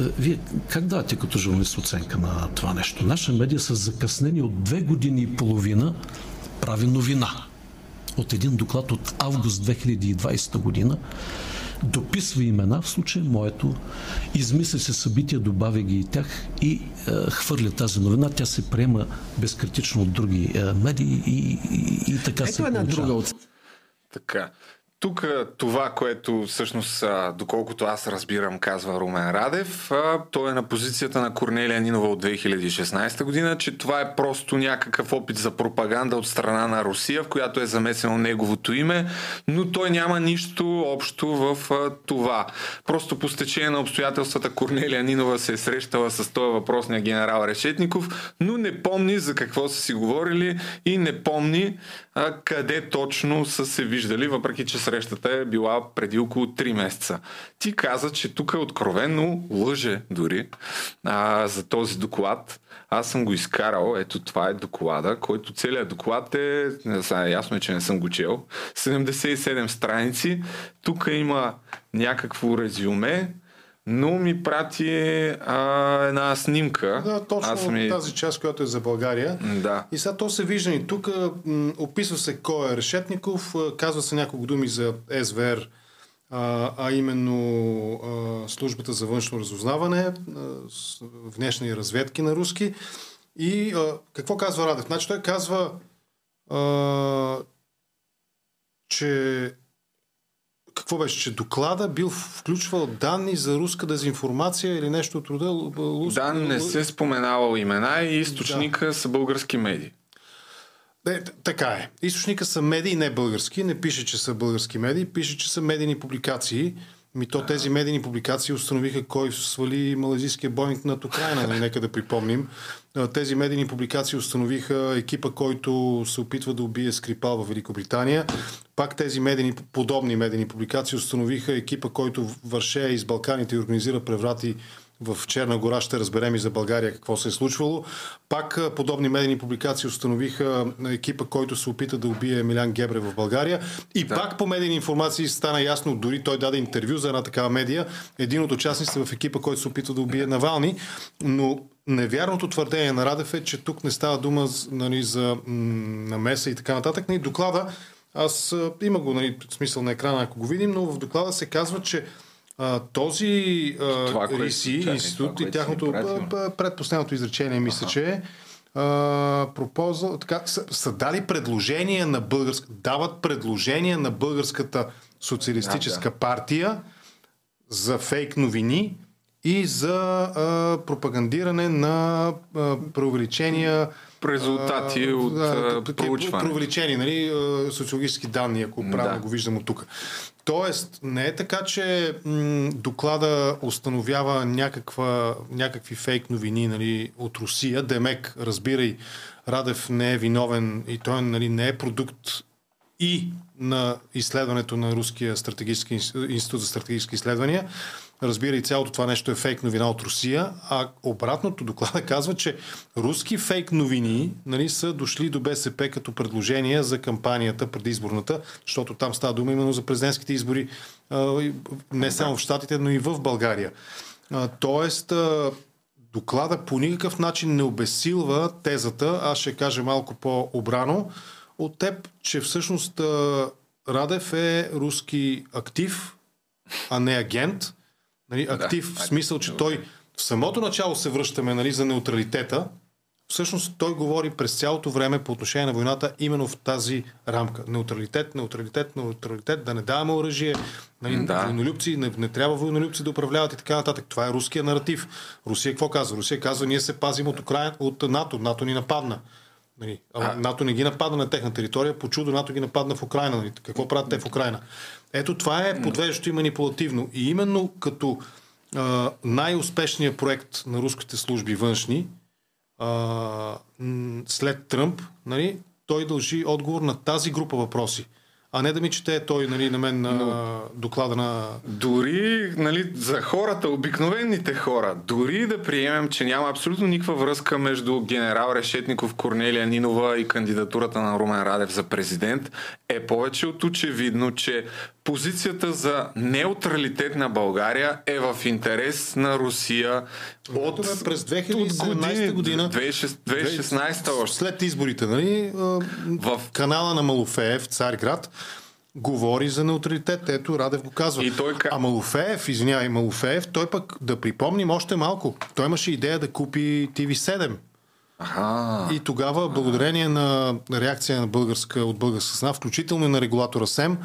Speaker 7: е, вие как давате като журналист оценка на това нещо? Наша медия с закъснение от две години и половина прави новина. От един доклад от август 2020 година дописва имена, в случая моето, измисля се събития, добавя ги и тях и е, хвърля тази новина. Тя се приема безкритично от други е, медии и, и, и така се
Speaker 8: Ето една
Speaker 7: получава.
Speaker 8: друга оценка.
Speaker 1: Така. Тук това, което всъщност, доколкото аз разбирам, казва Румен Радев, той е на позицията на Корнелия Нинова от 2016 година, че това е просто някакъв опит за пропаганда от страна на Русия, в която е замесено неговото име, но той няма нищо общо в това. Просто по стечение на обстоятелствата Корнелия Нинова се е срещала с този въпросния генерал Решетников, но не помни за какво са си говорили и не помни къде точно са се виждали, въпреки че срещата е била преди около 3 месеца. Ти каза, че тук е откровенно лъже дори а, за този доклад. Аз съм го изкарал, ето това е доклада, който целият доклад е, знам, ясно е, че не съм го чел, 77 страници. Тук има някакво резюме, но ми прати а, една снимка.
Speaker 2: Да, точно
Speaker 1: Аз съм и-
Speaker 2: тази част, която е за България.
Speaker 1: Да.
Speaker 2: И сега то се вижда и тук. м, Описва се кой е Решетников, казва се няколко думи за СВР, а, а именно а, службата за външно разузнаване, а, с- внешни разведки на руски. И а, какво казва Радев? Значи той казва, а, че какво беше, че доклада бил включвал данни за руска дезинформация или нещо от рода? Лус-
Speaker 1: Да, не се споменавал имена и източника са български медии.
Speaker 2: Не, така е. Източника са медии, не български. Не пише, че са български медии, пише, че са медийни публикации. Ми то тези медийни публикации установиха кой свали малазийския Боинг над Украина, нали, нека да припомним. Тези медийни публикации установиха екипа, който се опитва да убие Скрипал в Великобритания. Пак тези медийни, подобни медийни публикации установиха екипа, който върше из Балканите и организира преврати в Черна гора ще разберем и за България какво се е случвало. Пак подобни медийни публикации установиха екипа, който се опита да убие Емилян Гебре в България. И да. пак по медийни информации стана ясно, дори той даде интервю за една такава медия, един от участниците в екипа, който се опита да убие Навални, но невярното твърдение на Радев е, че тук не става дума нали, за намеса и така нататък. Нали, доклада, аз има го нали, смисъл на екрана, ако го видим, но в доклада се казва, че а, този а,
Speaker 1: Това, което-
Speaker 2: РИСИ,
Speaker 1: чакай,
Speaker 2: институт
Speaker 1: това,
Speaker 2: и
Speaker 1: което
Speaker 2: тяхното а, предпоследното изречение, мисля, че е пропозал, така, са, са дали предложения на българска, дават предложения на българската социалистическа партия за фейк новини и за а, пропагандиране на а, преувеличения
Speaker 1: Резултати
Speaker 2: а,
Speaker 1: от, а,
Speaker 2: такива
Speaker 1: проучване.
Speaker 2: Преувеличени, нали, социологически данни, ако правилно
Speaker 1: Да.
Speaker 2: го виждам от тук. Тоест, не е така, че м- доклада установява някаква, някакви фейк новини нали, от Русия. Демек, разбирай, Радев не е виновен и той нали, не е продукт и на изследването на Руския стратегически инс- институт за стратегически изследвания. Разбира и цялото това нещо е фейк новина от Русия, а обратното доклада казва, че руски фейк новини нали, са дошли до БСП като предложения за кампанията предизборната, защото там става дума именно за президентските избори не само в Штатите, но и в България. Тоест, доклада по никакъв начин не обесилва тезата, аз ще кажа малко по-обрано, от теб, че всъщност Радев е руски актив, а не агент. Нали, актив в смисъл, че той в самото начало се връщаме нали, за неутралитета. Всъщност той говори през цялото време по отношение на войната именно в тази рамка. Неутралитет, неутралитет, неутралитет, да не даваме оръжие, нали,
Speaker 1: Да.
Speaker 2: войнолюбци, не, не трябва войнолюбци да управляват и така нататък. Това е руския наратив. Русия какво казва? Русия казва, ние се пазим от, Украина, от НАТО. НАТО ни нападна. Нали, а, НАТО не ги нападна на техна територия, по чудо НАТО ги нападна в Украина. Нали. Какво правят те в Украина? Ето това е подвеждащо и манипулативно. И именно като а, най-успешният проект на руските служби външни, а, след Тръмп, нали, той дължи отговор на тази група въпроси. А не да ми чете той нали, на мен на доклада на...
Speaker 1: Дори нали, за хората, обикновените хора, дори да приемем, че няма абсолютно никаква връзка между генерал Решетников, Корнелия Нинова и кандидатурата на Румен Радев за президент, е повече от очевидно, че позицията за неутралитет на България е в интерес на Русия от,
Speaker 2: е през
Speaker 1: от
Speaker 2: 2017 година.
Speaker 1: 2006 2016 още.
Speaker 2: След изборите, нали? В канала на Малофеев, Царград, говори за неутралитет. Ето, Радев го казва.
Speaker 1: И той...
Speaker 2: А Малофеев, извинявай, Малофеев, той пък, да припомним още малко, той имаше идея да купи TV7.
Speaker 1: Аха.
Speaker 2: И тогава, благодарение на реакция на българска, от българска страна, включително и на регулатора СЕМ,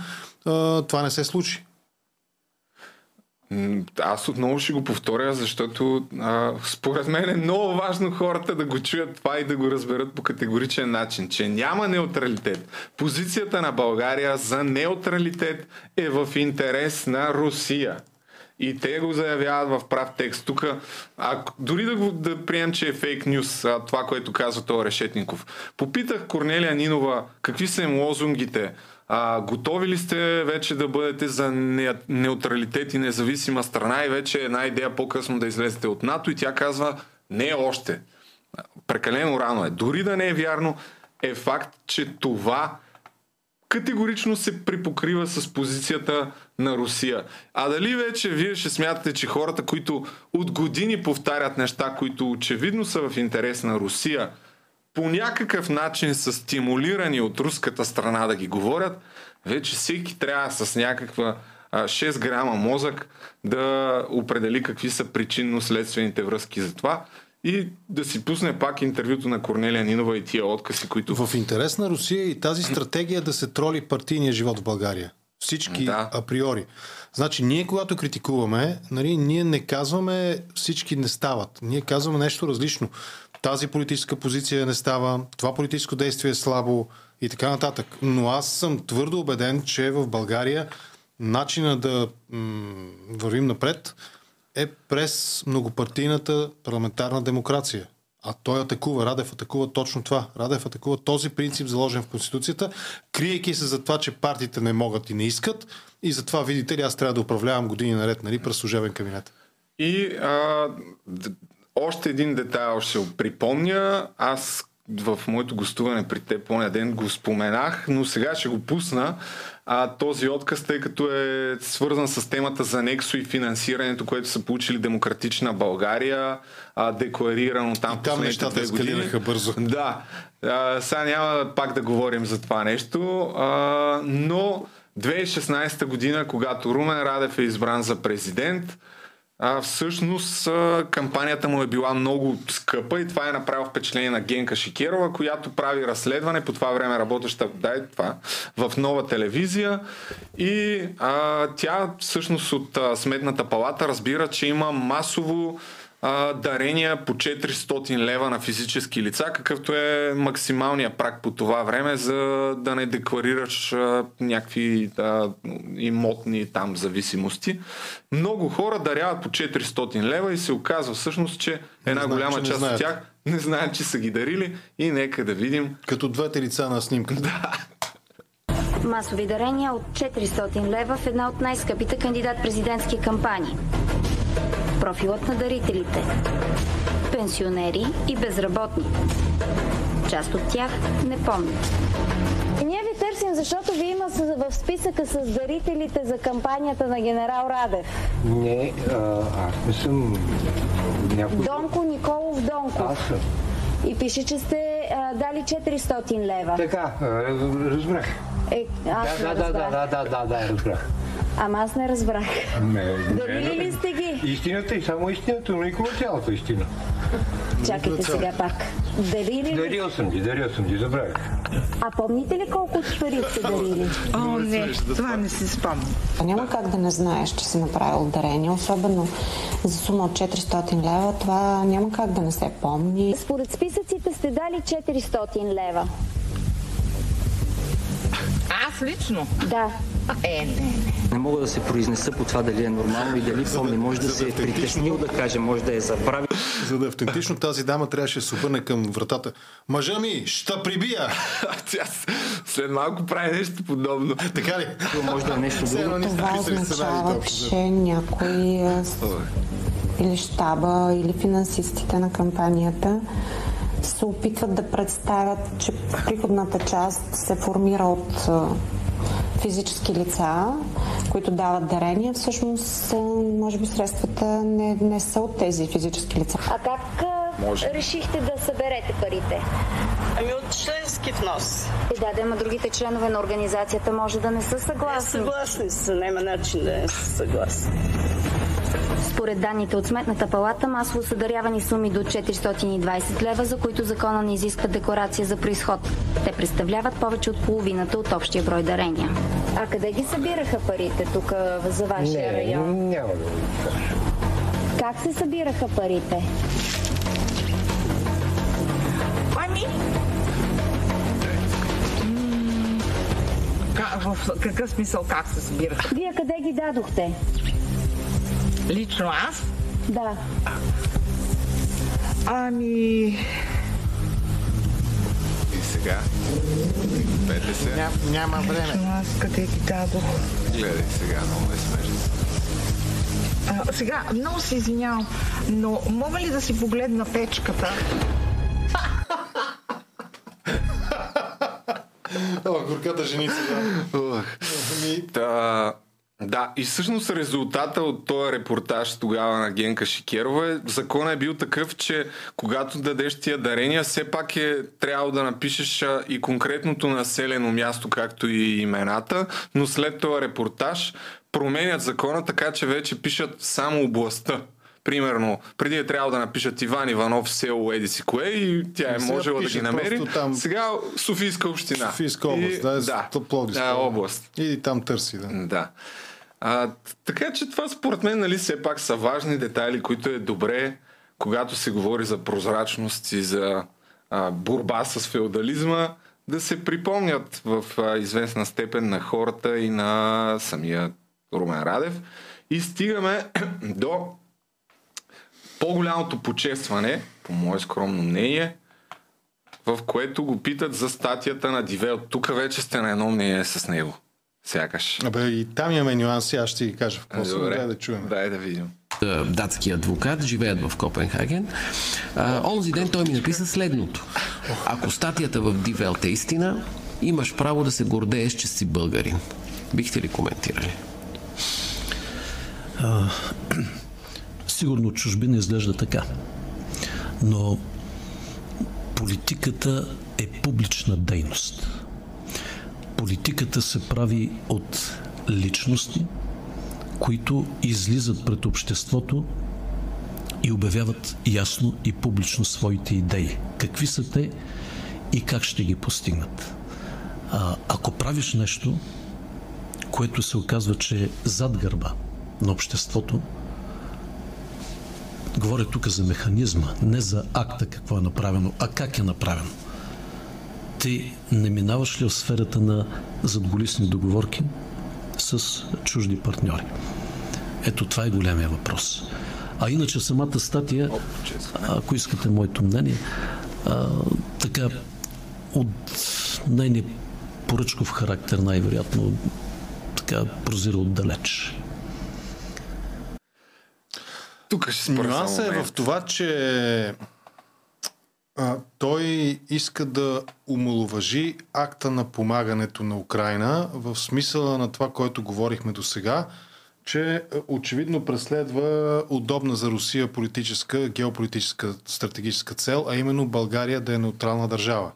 Speaker 2: това не се случи.
Speaker 1: Аз отново ще го повторя, защото а, според мен е много важно хората да го чуят това и да го разберат по категоричен начин, че няма неутралитет. Позицията на България за неутралитет е в интерес на Русия. И те го заявяват в прав текст. Тук, дори да, го, да прием, че е фейк нюс, това, което казва този Решетников. Попитах Корнелия Нинова какви са им лозунгите. А, готови ли сте вече да бъдете за не, неутралитет и независима страна и вече една идея по-късно да излезете от НАТО и тя казва не още. Прекалено рано е. Дори да не е вярно, е факт, че това категорично се припокрива с позицията на Русия. А дали вече вие ще смятате, че хората, които от години повтарят неща, които очевидно са в интерес на Русия, по някакъв начин са стимулирани от руската страна да ги говорят, вече всеки трябва с някаква а, 6 грама мозък да определи какви са причинно-следствените връзки за това и да си пусне пак интервюто на Корнелия Нинова и тия откази, които...
Speaker 2: В интерес на Русия и тази стратегия да се троли партийния живот в България. Всички
Speaker 1: Да.
Speaker 2: априори. Значи, ние когато критикуваме, нали, ние не казваме всички не стават. Ние казваме нещо различно. Тази политическа позиция не става, това политическо действие е слабо и така нататък. Но аз съм твърдо убеден, че в България начина да м- вървим напред е през многопартийната парламентарна демокрация. А той атакува, Радев атакува точно това. Радев атакува този принцип, заложен в Конституцията, криейки се за това, че партиите не могат и не искат. И затова, видите ли, аз трябва да управлявам години наред, нали, през служебен кабинет.
Speaker 1: И а, още един детайл ще припомня. Аз в моето гостуване при теб поне ден го споменах, но сега ще го пусна. А, този отказ, тъй като е свързан с темата за Нексо и финансирането, което са получили Демократична България, а, декларирано там,
Speaker 2: И там нещата ескалираха бързо.
Speaker 1: Да. А, сега няма пак да говорим за това нещо, а, но 2016 година, когато Румен Радев е избран за президент, а, всъщност кампанията му е била много скъпа и това е направило впечатление на Генка Шикерова, която прави разследване, по това време работеща дай, това, в нова телевизия. И а, тя всъщност от а, Сметната палата разбира, че има масово а, дарения по 400 лева на физически лица, какъвто е максималният прак по това време, за да не декларираш а, някакви а, имотни там зависимости. Много хора даряват по 400 лева и се оказва всъщност, че една
Speaker 2: знаят,
Speaker 1: голяма
Speaker 2: че
Speaker 1: част от тях не знаят, че са ги дарили и нека да видим.
Speaker 2: Като двете лица на снимката.
Speaker 11: Масови дарения от 400 лева в една от най-скъпите кандидат-президентски кампании. Профилът на дарителите. Пенсионери и безработни. Част от тях не помнят.
Speaker 12: Ние ви търсим
Speaker 11: защото ви има в списъка с дарителите за кампанията на генерал Радев.
Speaker 12: Не, а, аз не съм някой...
Speaker 11: Донко Николов Донко.
Speaker 12: Аз съм.
Speaker 11: И пише, че сте а, дали 400 лева.
Speaker 12: Така, разбрах.
Speaker 11: Е, аз
Speaker 12: Да, да, да, да, да, да, да, разбрах.
Speaker 11: Ама аз не разбрах.
Speaker 12: Не,
Speaker 11: Дарили ли сте ги?
Speaker 12: Истината и само истината, но никога цялата истина.
Speaker 11: Чакайте сега пак. Дарили ли?
Speaker 12: Дарил съм ги, дарил съм ги, забравих.
Speaker 11: А помните ли колко пари сте дарили?
Speaker 13: О, не, това не си спомням.
Speaker 14: Няма как да не знаеш, че си направил дарение, особено за сума от 400 лева. Това няма как да не се помни.
Speaker 11: Според списъците сте дали 400 лева.
Speaker 13: Аз лично?
Speaker 11: Да.
Speaker 13: Е, не.
Speaker 15: Не мога да се произнеса по това дали е нормално и дали помни. Може да се е притеснил да каже, може да е забравил.
Speaker 2: За да е автентично, тази дама трябваше да се обърне към вратата. Мъжа ми, ще прибия!
Speaker 1: След малко прави нещо подобно.
Speaker 2: Така ли?
Speaker 15: Може да е нещо друго.
Speaker 14: Това означава, че някой с- или щаба, или финансистите на кампанията се опитват да представят, че приходната част се формира от а, физически лица, които дават дарения. Всъщност, а, може би средствата не, не са от тези физически лица.
Speaker 11: А как
Speaker 1: Може.
Speaker 11: решихте да съберете парите?
Speaker 13: Ами от членски внос.
Speaker 11: Е, да, да, ама другите членове на организацията може да не са съгласни.
Speaker 13: Съгласни са, няма начин да не са съгласни.
Speaker 11: Според данните от Сметната палата, масово са дарявани суми до 420 лева, за които закона не изисква декларация за происход. Те представляват повече от половината от общия брой дарения. А къде ги събираха парите тук за вашия
Speaker 12: Не,
Speaker 11: район?
Speaker 12: няма да ви кажа.
Speaker 11: Как се събираха парите?
Speaker 13: Ами... В какъв смисъл как се събираха?
Speaker 11: Вие къде ги дадохте?
Speaker 13: Лично аз?
Speaker 11: Да.
Speaker 13: Ами...
Speaker 1: И сега. Пете се.
Speaker 2: Ням, няма време.
Speaker 13: Лично аз къде ги дадох?
Speaker 1: Гледай сега, много е смешно.
Speaker 13: А, сега, много се извинявам, но мога ли да си погледна печката?
Speaker 2: О, горката женица, да.
Speaker 1: Ох. Та, да, и всъщност резултата от този репортаж тогава на Генка Шикерова е, законът е бил такъв, че когато дадеш тия дарения, все пак е трябвало да напишеш и конкретното населено място, както и имената, но след този репортаж променят закона така, че вече пишат само областта. Примерно, преди е трябвало да напишат Иван Иванов, село Еди си кое и тя е можела да ги намери.
Speaker 2: там-
Speaker 1: Сега Софийска община.
Speaker 2: Софийска област,
Speaker 1: И-
Speaker 2: да,
Speaker 1: да,
Speaker 2: да Пловдивска
Speaker 1: да, област.
Speaker 2: И там търси, да.
Speaker 1: Да. А, така че това според мен, нали, все пак са важни детайли, които е добре, когато се говори за прозрачност и за а, борба с феодализма, да се припомнят в а, известна степен на хората и на самия Румен Радев. И стигаме до по-голямото почестване, по мое скромно мнение, в което го питат за статията на Дивел. Тук вече сте на едно мнение с него. Сякаш.
Speaker 2: Абе, и там имаме нюанси, аз ще ги кажа в после.
Speaker 1: Добре.
Speaker 2: Дай да чуем.
Speaker 1: Дай да видим.
Speaker 8: датски адвокат, живеят в Копенхаген. А, онзи ден той ми написа следното. Ако статията в Welt е истина, имаш право да се гордееш, че си българин. Бихте ли коментирали?
Speaker 7: Сигурно чужбина изглежда така. Но политиката е публична дейност. Политиката се прави от личности, които излизат пред обществото и обявяват ясно и публично своите идеи. Какви са те и как ще ги постигнат. А, ако правиш нещо, което се оказва, че е зад гърба на обществото, говоря тук за механизма, не за акта какво е направено, а как е направено. Ти не минаваш ли в сферата на задголисни договорки с чужди партньори? Ето това е големия въпрос. А иначе самата статия, ако искате моето мнение, а, така от нейния поръчков характер най-вероятно така прозира отдалеч.
Speaker 1: Тук ще спра
Speaker 2: Нюансът
Speaker 1: само
Speaker 2: е в това, че А, той иска да умалуважи акта на помагането на Украина в смисъла на това, което говорихме до сега, че е, очевидно преследва удобна за Русия политическа, геополитическа, стратегическа цел, а именно България да е неутрална държава.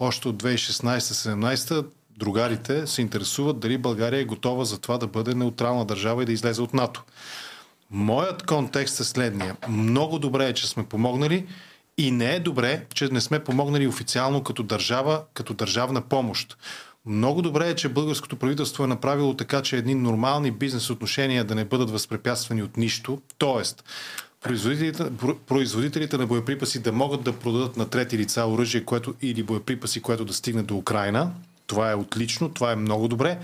Speaker 2: Още от 2016-17 другарите се интересуват дали България е готова за това да бъде неутрална държава и да излезе от НАТО. Моят контекст е следния. Много добре е, че сме помогнали и не е добре, че не сме помогнали официално като държава, като държавна помощ. Много добре е, че българското правителство е направило така, че едни нормални бизнес отношения да не бъдат възпрепятствани от нищо. Тоест, производителите, производителите на боеприпаси да могат да продадат на трети лица оръжие което, или боеприпаси, което да стигне до Украина. Това е отлично, това е много добре.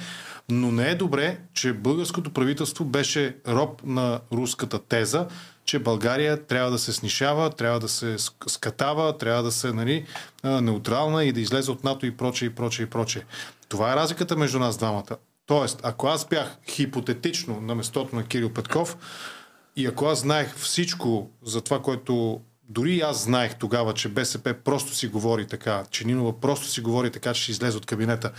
Speaker 2: Но не е добре, че българското правителство беше роб на руската теза, че България трябва да се снишава, трябва да се скатава, трябва да се нали, неутрална и да излезе от НАТО и прочее, и прочее, и прочее. Това е разликата между нас двамата. Тоест, ако аз бях хипотетично на местото на Кирил Петков и ако аз знаех всичко за това, което дори аз знаех тогава, че БСП просто си говори така, че Нинова просто си говори така, че ще излезе от кабинета,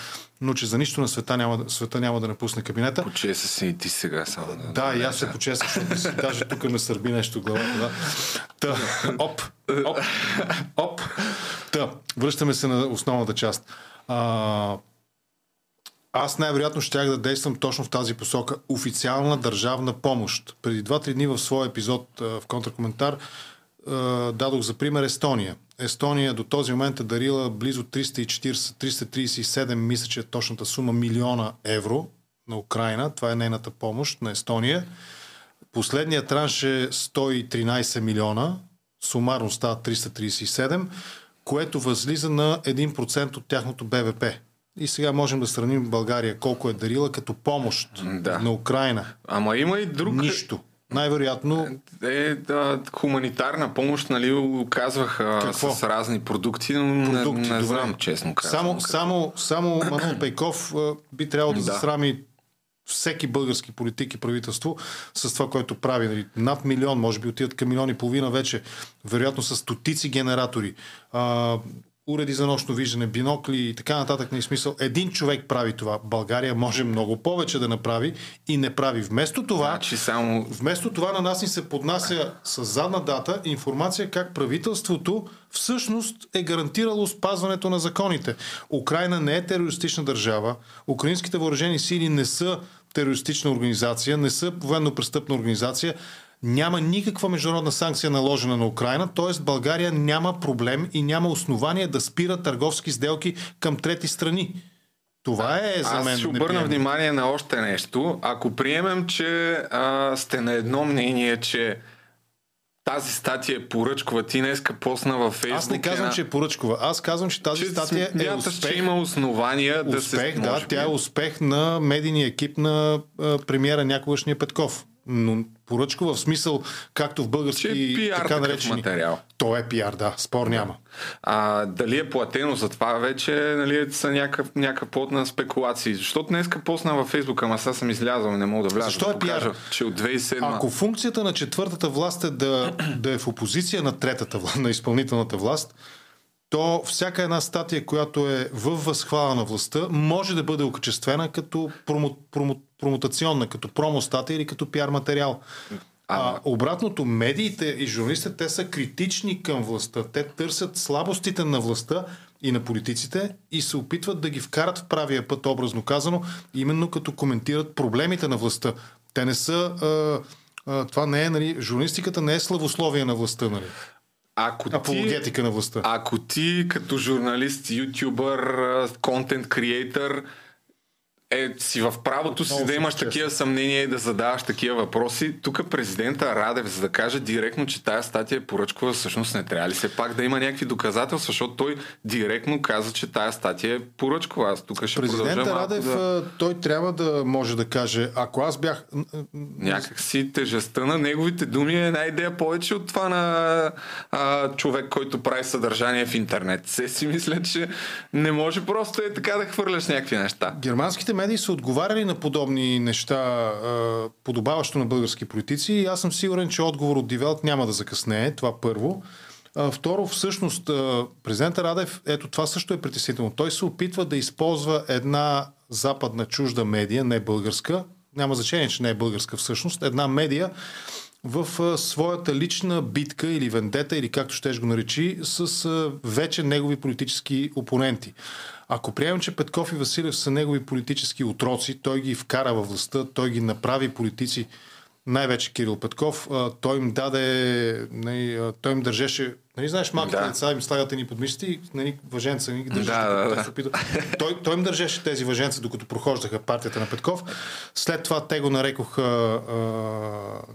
Speaker 2: но че за нищо на света няма, света няма да напусне кабинета.
Speaker 1: Почеса си и ти сега само.
Speaker 2: Да, да и аз се почесах, защото си, даже тук ме сърби нещо главата. Да. Та, оп, оп, оп. Та, връщаме се на основната част. А, аз най-вероятно щях да действам точно в тази посока. Официална държавна помощ. Преди 2-3 дни в своя епизод в контракоментар дадох за пример Естония. Естония до този момент е дарила близо 340-337, мисля, че е точната сума, милиона евро на Украина. Това е нейната помощ на Естония. Последният транш е 113 милиона, сумарно става 337, което възлиза на 1% от тяхното БВП. И сега можем да сравним България колко е дарила като помощ да. на Украина.
Speaker 1: Ама има и друг.
Speaker 2: Нищо. Най-вероятно.
Speaker 1: Е, да, хуманитарна помощ, нали, оказваха Какво? с разни продукти, но продукти, не, не знам, честно
Speaker 2: казвам. Само, само, само Манол Пейков би трябвало да, да засрами всеки български политик и правителство с това, което прави. Нали, над милион, може би отиват към милион и половина вече, вероятно с стотици генератори. А, уреди за нощно виждане, бинокли и така нататък. Не смисъл. Един човек прави това. България може много повече да направи и не прави. Вместо това,
Speaker 1: значи само...
Speaker 2: вместо това на нас ни се поднася с задна дата информация как правителството всъщност е гарантирало спазването на законите. Украина не е терористична държава. Украинските въоръжени сили не са терористична организация, не са военно-престъпна организация няма никаква международна санкция наложена на Украина, т.е. България няма проблем и няма основание да спира търговски сделки към трети страни. Това е за мен.
Speaker 1: Аз ще обърна внимание на още нещо. Ако приемем, че а, сте на едно мнение, че тази статия е поръчкова. Ти днеска посна във Фейсбук.
Speaker 2: Аз не казвам, че е поръчкова. Аз казвам, че тази че статия е успех.
Speaker 1: че има основания
Speaker 2: успех,
Speaker 1: да се...
Speaker 2: Успех, да. Тя е успех на медийния екип на а, премиера някогашния Петков но поръчка в смисъл, както в български
Speaker 1: Че е
Speaker 2: така наречени.
Speaker 1: материал.
Speaker 2: То е пиар, да, спор няма.
Speaker 1: А, дали е платено за това вече нали, са някакъв, някакъв плод на спекулации. Защото днеска посна във Фейсбук, ама сега съм излязъл и не мога да вляза.
Speaker 2: Защо
Speaker 1: да
Speaker 2: е пиар? Покажа,
Speaker 1: че от 2007...
Speaker 2: Ако функцията на четвъртата власт е да, да е в опозиция на третата власт, на изпълнителната власт, то всяка една статия, която е в възхвала на властта, може да бъде окачествена като промо, промо, промотационна, като промостатия или като пиар материал. А обратното, медиите и журналистите, те са критични към властта. Те търсят слабостите на властта и на политиците и се опитват да ги вкарат в правия път, образно казано, именно като коментират проблемите на властта. Те не са... А, а, това не е, нали, журналистиката не е славословие на властта, нали?
Speaker 1: Ако
Speaker 2: Апологетика
Speaker 1: ти,
Speaker 2: на властта.
Speaker 1: Ако ти като журналист, ютубър, контент креатор е, си в правото си да имаш такива съмнения и да задаваш такива въпроси. Тук президента Радев, за да каже директно, че тая статия е поръчкова, всъщност не трябва ли все пак да има някакви доказателства, защото той директно каза, че тая статия е поръчкова. Аз тук ще
Speaker 2: Президента Радев, да... той трябва да може да каже, ако аз бях...
Speaker 1: Някак си тежестта на неговите думи е една идея повече от това на а, човек, който прави съдържание в интернет. Се си мисля, че не може просто е така да хвърляш някакви неща.
Speaker 2: Германските медии са отговаряли на подобни неща, подобаващо на български политици и аз съм сигурен, че отговор от Дивелт няма да закъснее, това първо. Второ, всъщност, президента Радев, ето това също е притеснително. Той се опитва да използва една западна чужда медия, не българска, няма значение, че не е българска всъщност, една медия в своята лична битка или вендета, или както ще го наречи, с вече негови политически опоненти. Ако приемем, че Петков и Василев са негови политически отроци, той ги вкара във властта, той ги направи политици, най-вече Кирил Петков, а, той им даде, нали, той им държеше, нали знаеш, малките
Speaker 1: Да.
Speaker 2: деца им слагат ни под мишите и нали, въженца ни ги държат.
Speaker 1: Да, да, да.
Speaker 2: той, той им държеше тези въженца, докато прохождаха партията на Петков. След това те го нарекоха а,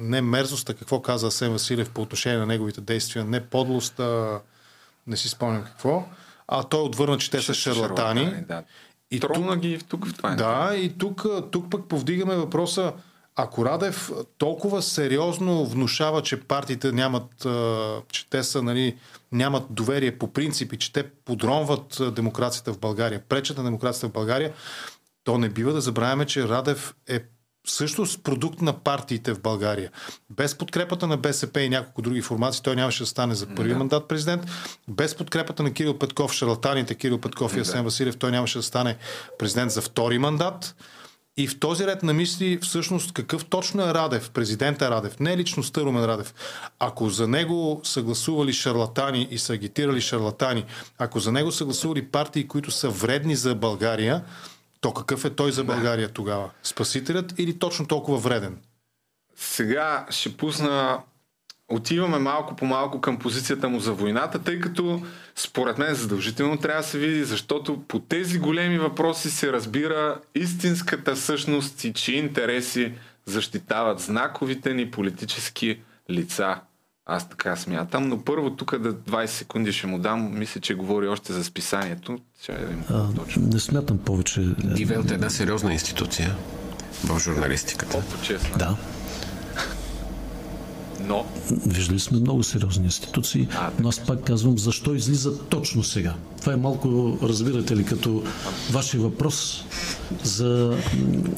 Speaker 2: не мерзост, а какво каза Асен Василев по отношение на неговите действия, не подлост, а не си спомням какво. А той отвърна, че те са шарлатани.
Speaker 1: Да.
Speaker 2: И
Speaker 1: Тронна ги тук в това.
Speaker 2: Да, и тук, тук пък повдигаме въпроса, ако Радев толкова сериозно внушава, че партиите нямат, че те са, нали, нямат доверие по принцип и че те подронват демокрацията в България, пречат на демокрацията в България, то не бива да забравяме, че Радев е също с продукт на партиите в България. Без подкрепата на БСП и няколко други формации, той нямаше да стане за първи
Speaker 1: Да.
Speaker 2: мандат президент. Без подкрепата на Кирил Петков, шарлатаните Кирил Петков и Асен Василев, той нямаше да стане президент за втори мандат. И в този ред на мисли, всъщност, какъв точно е Радев, президента Радев, не личността Румен Радев. Ако за него са гласували шарлатани и са агитирали шарлатани, ако за него са гласували партии, които са вредни за България, то какъв е той за България тогава? Спасителят или точно толкова вреден?
Speaker 1: Сега ще пусна отиваме малко по малко към позицията му за войната, тъй като според мен задължително трябва да се види, защото по тези големи въпроси се разбира истинската същност и чии интереси защитават знаковите ни политически лица. Аз така смятам, но първо тук да 20 секунди ще му дам. Мисля, че говори още за списанието. Ще да видим.
Speaker 7: А, не смятам повече.
Speaker 8: Дивелт е една сериозна институция в журналистиката.
Speaker 7: Да.
Speaker 1: Но.
Speaker 7: Виждали сме много сериозни институции, но аз пак казвам, защо излиза точно сега? Това е малко, разбирате ли, като вашия въпрос за,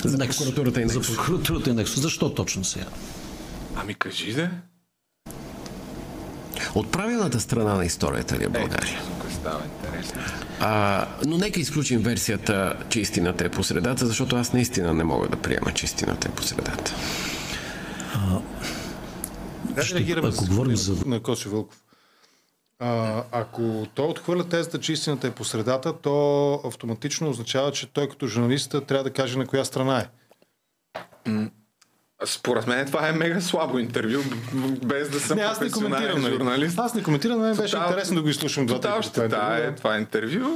Speaker 7: за
Speaker 8: прокуратурата и
Speaker 7: За прокуратурата и Нексус. Защо точно сега?
Speaker 1: Ами кажи де.
Speaker 8: От правилната страна на историята ли е България?
Speaker 1: Става интересно.
Speaker 8: А, но нека изключим версията, че истината е по средата, защото аз наистина не мога да приема, че истината е по средата.
Speaker 2: Как
Speaker 7: Ще-
Speaker 2: реагираме
Speaker 7: ако говорим за-
Speaker 2: на Косо Вълков? А, ако той отхвърля тезата, че истината е по средата, то автоматично означава, че той като журналист трябва да каже на коя страна е.
Speaker 1: Според мен това е мега слабо интервю, без да съм
Speaker 2: Не, аз не коментирам. нали?
Speaker 1: журналист.
Speaker 2: Аз не коментирам, но мен беше
Speaker 1: Тотал-
Speaker 2: интересно да го изслушам двата.
Speaker 1: Тотал ще да, е това интервю.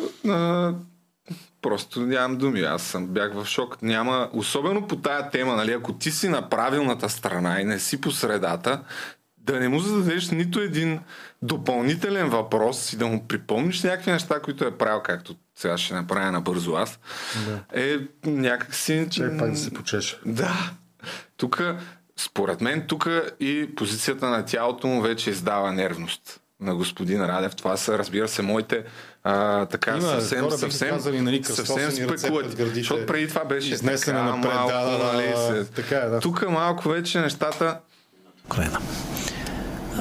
Speaker 1: Просто нямам думи. Аз съм бях в шок. Няма, особено по тая тема, нали, ако ти си на правилната страна и не си по средата, да не му зададеш нито един допълнителен въпрос и да му припомниш някакви неща, които е правил, както сега ще направя набързо аз, е някакси...
Speaker 2: Чак пак да се почеше.
Speaker 1: Да. Тук, според мен, тук и позицията на тялото му вече издава нервност на господин Радев. Това са, разбира се, моите а, така
Speaker 2: Има
Speaker 1: съвсем, съвсем,
Speaker 2: казали, нали,
Speaker 1: съвсем
Speaker 2: кръстосани ръце
Speaker 1: спекулати.
Speaker 2: пред гърдите,
Speaker 1: Защото преди това беше
Speaker 2: изнесена
Speaker 1: така,
Speaker 2: напред,
Speaker 1: малко,
Speaker 2: да, да,
Speaker 1: нали, се...
Speaker 2: така е, да.
Speaker 1: Тук малко вече нещата...
Speaker 7: Украина.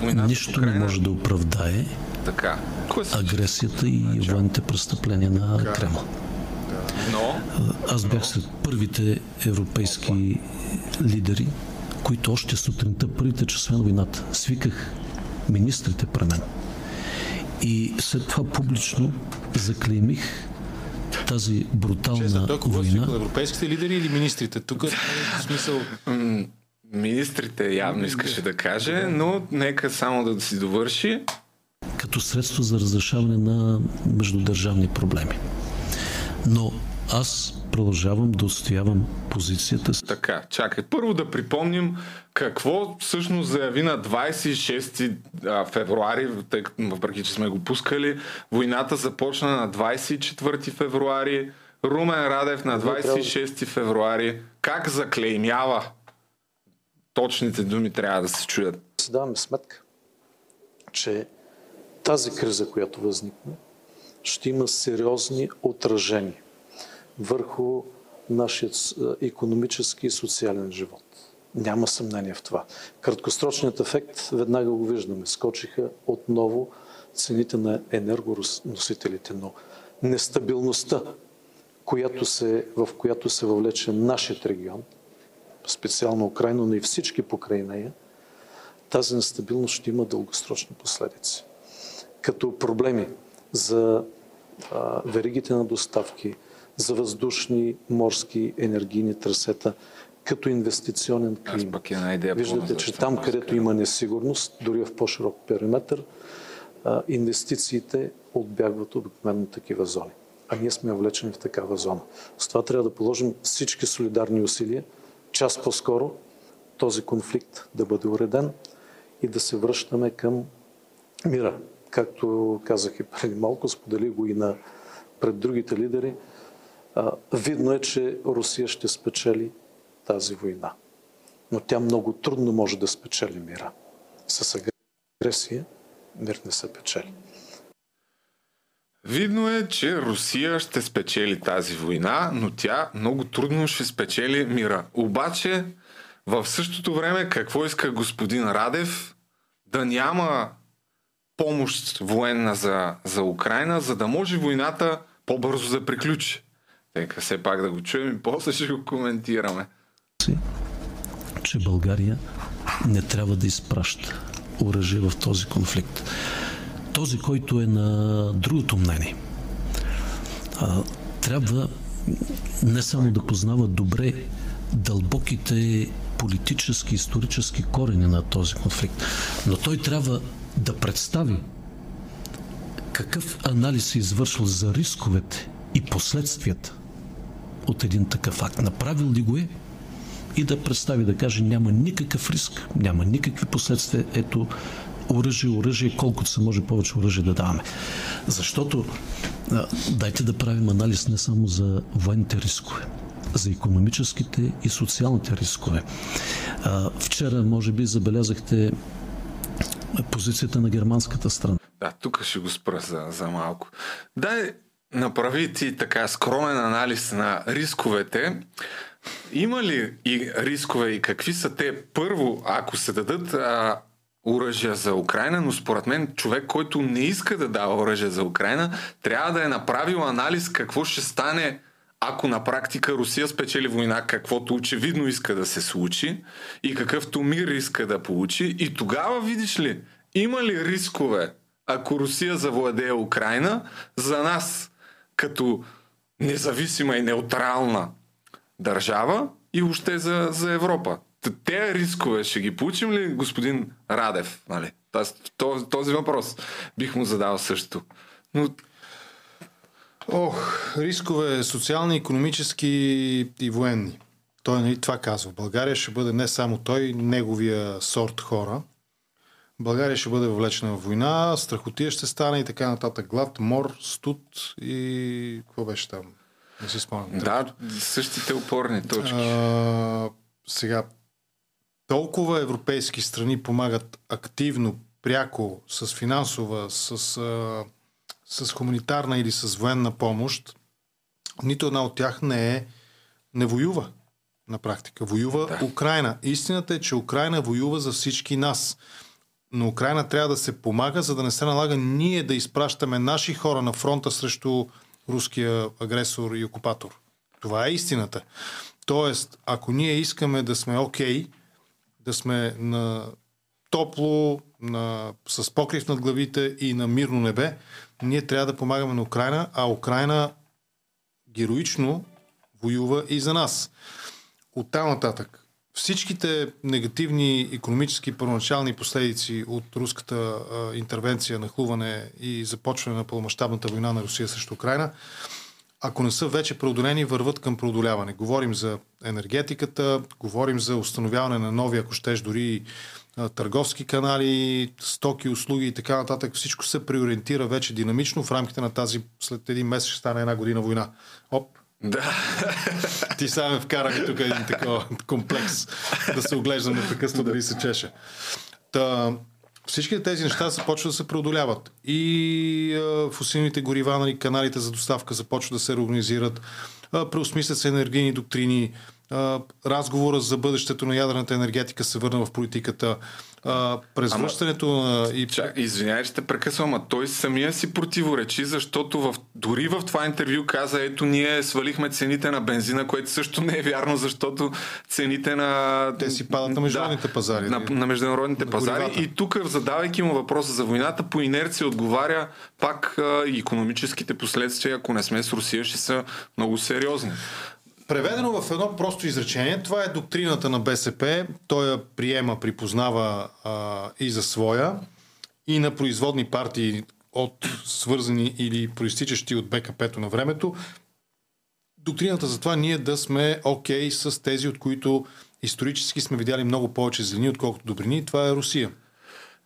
Speaker 7: Нищо не може да оправдае
Speaker 1: така.
Speaker 7: агресията и военните престъпления на Кремъл.
Speaker 1: Но...
Speaker 7: Аз бях сред първите европейски лидери, които още сутринта, първите часове на войната, свиках министрите при мен. И след това публично заклеймих тази брутална
Speaker 2: Той кого е
Speaker 7: война.
Speaker 2: свикал? Европейските лидери или министрите? Тук е смисъл...
Speaker 1: Министрите явно искаше да каже, но нека само да си довърши.
Speaker 7: като средство за разрешаване на междудържавни проблеми. Но аз продължавам да отстоявам позицията си.
Speaker 1: Така, чакай. Първо да припомним какво всъщност заяви на 26 а, февруари, тъй като въпреки, че сме го пускали. Войната започна на 24 февруари. Румен Радев на 26 февруари. Как заклеймява? Точните думи трябва да се чуят.
Speaker 16: си даваме сметка, че тази криза, която възникне, ще има сериозни отражения върху нашия економически и социален живот. Няма съмнение в това. Краткосрочният ефект веднага го виждаме. Скочиха отново цените на енергоносителите, но нестабилността, която се, в която се въвлече нашият регион, специално Украина, но и всички покрай нея, тази нестабилност ще има дългосрочни последици. Като проблеми за а, веригите на доставки, за въздушни, морски, енергийни трасета, като инвестиционен климат. Виждате, че там, където има несигурност, дори в по-широк периметр, инвестициите отбягват обикновено такива зони. А ние сме влечени в такава зона. С това трябва да положим всички солидарни усилия, час по-скоро този конфликт да бъде уреден и да се връщаме към мира. Както казах и преди малко, сподели го и на пред другите лидери, видно е, че Русия ще спечели тази война. Но тя много трудно може да спечели мира. С агресия мир не се печели.
Speaker 1: Видно е, че Русия ще спечели тази война, но тя много трудно ще спечели мира. Обаче, в същото време, какво иска господин Радев? Да няма помощ военна за, за Украина, за да може войната по-бързо да приключи. Нека все пак да го чуем и после ще го коментираме.
Speaker 7: Че България не трябва да изпраща оръжие в този конфликт. Този, който е на другото мнение, трябва не само да познава добре дълбоките политически, исторически корени на този конфликт, но той трябва да представи какъв анализ се извършва за рисковете и последствията от един такъв акт. Направил ли го е? И да представи, да каже, няма никакъв риск, няма никакви последствия. Ето, оръжие, оръжие, колкото се може повече оръжие да даваме. Защото дайте да правим анализ не само за военните рискове, за економическите и социалните рискове. Вчера, може би, забелязахте позицията на германската страна.
Speaker 1: Да, тук ще го спра за, за малко. Дай направи ти така скромен анализ на рисковете. Има ли и рискове и какви са те? Първо, ако се дадат оръжия за Украина, но според мен човек, който не иска да дава оръжие за Украина, трябва да е направил анализ какво ще стане ако на практика Русия спечели война, каквото очевидно иска да се случи и какъвто мир иска да получи, и тогава, видиш ли, има ли рискове, ако Русия завладее Украина, за нас, като независима и неутрална държава и още за, за Европа? Те рискове ще ги получим ли, господин Радев? Нали? Този, този въпрос бих му задал също. Но
Speaker 2: Ох, рискове социални, економически и военни. Той нали, това казва. България ще бъде не само той, неговия сорт хора. България ще бъде въвлечена в война, страхотия ще стане и така нататък. Глад, мор, студ и... Какво беше там? Не си спомням.
Speaker 1: Да, същите опорни точки.
Speaker 2: А, сега, толкова европейски страни помагат активно, пряко, с финансова, с а, с хуманитарна или с военна помощ, нито една от тях не е не воюва на практика. Воюва да. Украина. Истината е, че Украина воюва за всички нас. Но Украина трябва да се помага, за да не се налага ние да изпращаме наши хора на фронта срещу руския агресор и окупатор. Това е истината. Тоест, ако ние искаме да сме окей, okay, да сме на топло, на, с покрив над главите и на мирно небе, ние трябва да помагаме на Украина, а Украина героично воюва и за нас. От там нататък, всичките негативни економически първоначални последици от руската а, интервенция, нахлуване и започване на пълномащабната война на Русия срещу Украина, ако не са вече преодолени, върват към преодоляване. Говорим за енергетиката, говорим за установяване на нови, ако щеш, дори търговски канали, стоки, услуги и така нататък. Всичко се преориентира вече динамично в рамките на тази, след един месец ще стане една година война. Оп,
Speaker 1: да.
Speaker 2: Ти сега ме вкара ми тук един такова комплекс да се оглеждам непрекъснато дали се чеше. Та, всички тези неща започват да се преодоляват. И а, фусилните горива, нали, каналите за доставка започват да се реорганизират, преосмислят се енергийни доктрини, разговора за бъдещето на ядрената енергетика се върна в политиката. А, през
Speaker 1: Ама-
Speaker 2: връщането на... И...
Speaker 1: Чак, извинявай, те прекъсвам, а той самия си противоречи, защото в, дори в това интервю каза, ето ние свалихме цените на бензина, което също не е вярно, защото цените на...
Speaker 2: Те си падат на международните пазари.
Speaker 1: На, на международните
Speaker 2: На
Speaker 1: пазари.
Speaker 2: горивата.
Speaker 1: И тук, задавайки му въпроса за войната, по инерция отговаря пак а, економическите последствия, ако не сме с Русия, ще са много сериозни.
Speaker 2: Преведено в едно просто изречение, това е доктрината на БСП. Той я приема, припознава а, и за своя, и на производни партии от свързани или проистичащи от БКП-то на времето. Доктрината за това ние да сме окей с тези, от които исторически сме видяли много повече злини, отколкото добрини. Това е Русия.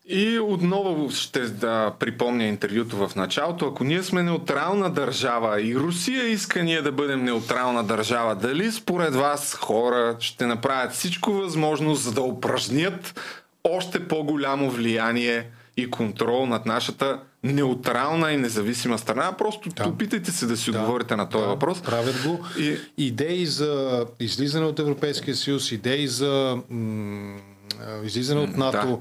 Speaker 1: И отново ще да припомня интервюто в началото. Ако ние сме неутрална държава и Русия иска ние да бъдем неутрална държава, дали според вас хора ще направят всичко възможно, за да упражнят още по-голямо влияние и контрол над нашата неутрална и независима страна? Просто да. опитайте се да си да. отговорите на този да, въпрос.
Speaker 2: Правят го. И... Идеи за излизане от Европейския съюз, идеи за м- излизане от НАТО, да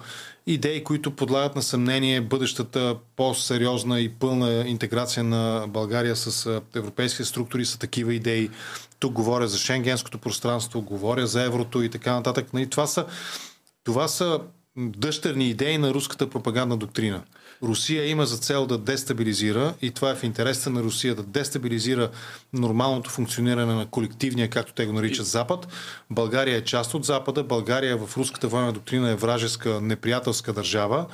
Speaker 2: идеи, които подлагат на съмнение бъдещата по-сериозна и пълна интеграция на България с европейски структури са такива идеи. Тук говоря за шенгенското пространство, говоря за еврото и така нататък. И това са, това са дъщерни идеи на руската пропагандна доктрина. Русия има за цел да дестабилизира и това е в интереса на Русия да дестабилизира нормалното функциониране на колективния, както те го наричат Запад. България е част от Запада. България в руската военна доктрина е вражеска, неприятелска държава.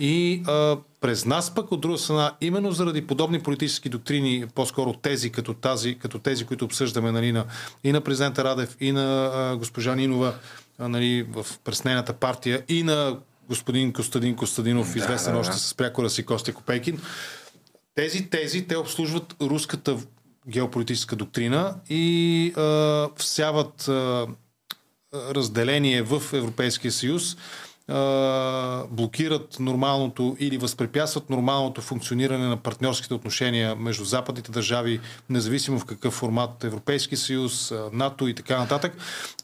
Speaker 2: И а, през нас пък от друга страна, именно заради подобни политически доктрини, по-скоро тези като, тази, като тези, които обсъждаме нали, на, и на президента Радев, и на а, госпожа Нинова а, нали, в преснената партия, и на господин Костадин Костадинов, да, известен да, още с прякора си Костя Копейкин. Тези тези, те обслужват руската геополитическа доктрина и а, всяват а, разделение в Европейския съюз, блокират нормалното или възпрепятстват нормалното функциониране на партньорските отношения между западните държави, независимо в какъв формат Европейски съюз, НАТО и така нататък.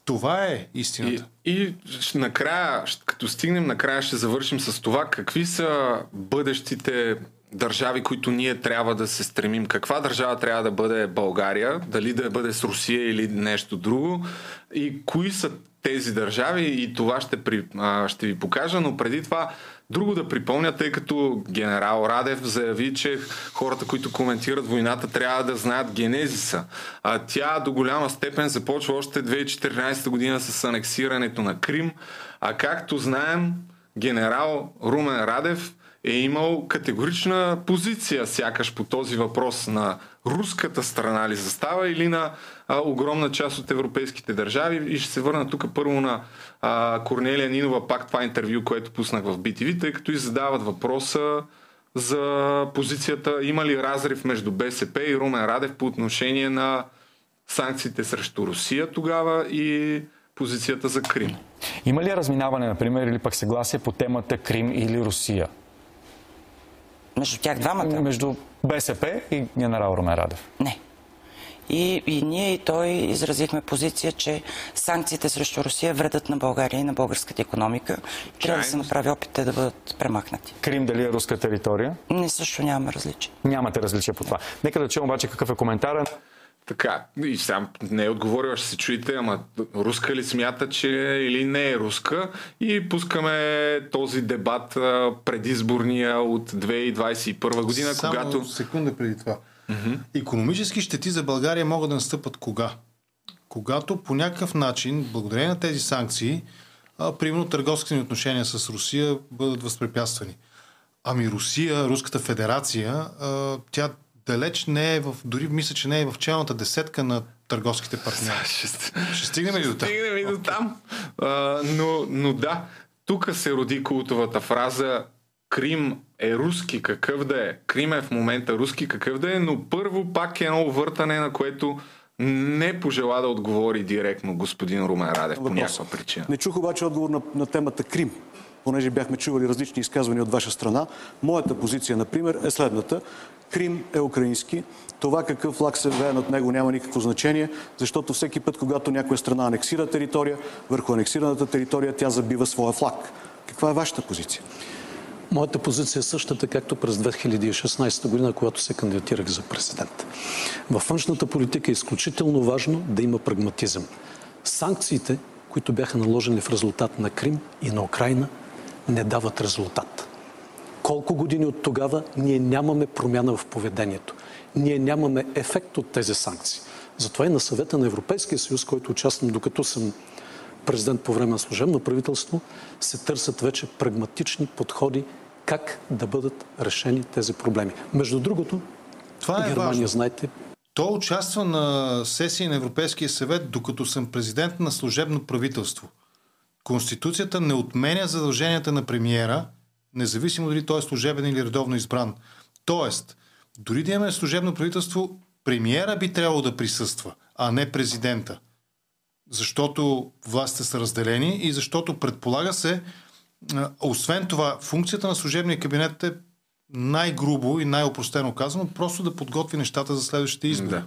Speaker 2: Това е истината.
Speaker 1: И, и накрая, като стигнем накрая, ще завършим с това какви са бъдещите държави, които ние трябва да се стремим. Каква държава трябва да бъде България? Дали да бъде с Русия или нещо друго? И кои са тези държави? И това ще, при, а, ще ви покажа, но преди това Друго да припомня, тъй като генерал Радев заяви, че хората, които коментират войната, трябва да знаят генезиса. А тя до голяма степен започва още 2014 година с анексирането на Крим. А както знаем, генерал Румен Радев е имал категорична позиция, сякаш по този въпрос на руската страна ли застава или на а, огромна част от европейските държави. И ще се върна тук първо на а, Корнелия Нинова, пак това интервю, което пуснах в BTV, тъй като и задават въпроса за позицията има ли разрив между БСП и Румен Радев по отношение на санкциите срещу Русия тогава и позицията за Крим.
Speaker 5: Има ли разминаване, например, или пък съгласие по темата Крим или Русия?
Speaker 6: Между тях двамата?
Speaker 5: Между БСП и генерал Румен Радев.
Speaker 6: Не. И, и ние и той изразихме позиция, че санкциите срещу Русия вредят на България и на българската економика. Трябва да се направи опит те да бъдат премахнати.
Speaker 5: Крим дали е руска територия?
Speaker 6: Не, също нямаме различия.
Speaker 5: Нямате различия по това. Нека да чуем обаче какъв е коментара.
Speaker 1: Така, и сам не е отговорил, ще се чуете, ама руска ли смята, че или не е руска и пускаме този дебат предизборния от 2021 година,
Speaker 2: Само
Speaker 1: когато...
Speaker 2: секунда преди това. Mm-hmm. Економически щети за България могат да настъпат кога? Когато по някакъв начин, благодарение на тези санкции, а, примерно търговските ни отношения с Русия бъдат възпрепятствани. Ами Русия, Руската федерация, а, тя далеч не е в, дори мисля, че не е в челната десетка на търговските партньори.
Speaker 1: Ще,
Speaker 2: ще стигнем и до там.
Speaker 1: Стигнем и до там. А, но, но да, тук се роди култовата фраза Крим е руски, какъв да е. Крим е в момента руски, какъв да е, но първо пак е едно въртане, на което не пожела да отговори директно господин Румен Радев по някаква причина.
Speaker 17: Не чух обаче отговор на, на темата Крим. Понеже бяхме чували различни изказвания от ваша страна. Моята позиция, например, е следната. Крим е украински. Това какъв флаг се вее над него няма никакво значение, защото всеки път, когато някоя страна анексира територия, върху анексираната територия тя забива своя флаг. Каква е вашата позиция?
Speaker 7: Моята позиция е същата, както през 2016 година, когато се кандидатирах за президент. Във външната политика е изключително важно да има прагматизъм. Санкциите, които бяха наложени в резултат на Крим и на Украина, не дават резултат. Колко години от тогава ние нямаме промяна в поведението. Ние нямаме ефект от тези санкции. Затова и на съвета на Европейския съюз, който участвам докато съм президент по време на служебно правителство, се търсят вече прагматични подходи как да бъдат решени тези проблеми. Между другото,
Speaker 2: Това е
Speaker 7: Германия,
Speaker 2: важно.
Speaker 7: знаете,
Speaker 2: Той участва на сесии на Европейския съвет, докато съм президент на служебно правителство. Конституцията не отменя задълженията на премиера, независимо дали той е служебен или редовно избран. Тоест, дори да имаме служебно правителство, премиера би трябвало да присъства, а не президента. Защото властите са разделени и защото предполага се, освен това, функцията на служебния кабинет е най-грубо и най-опростено казано, просто да подготви нещата за следващите избори. Да.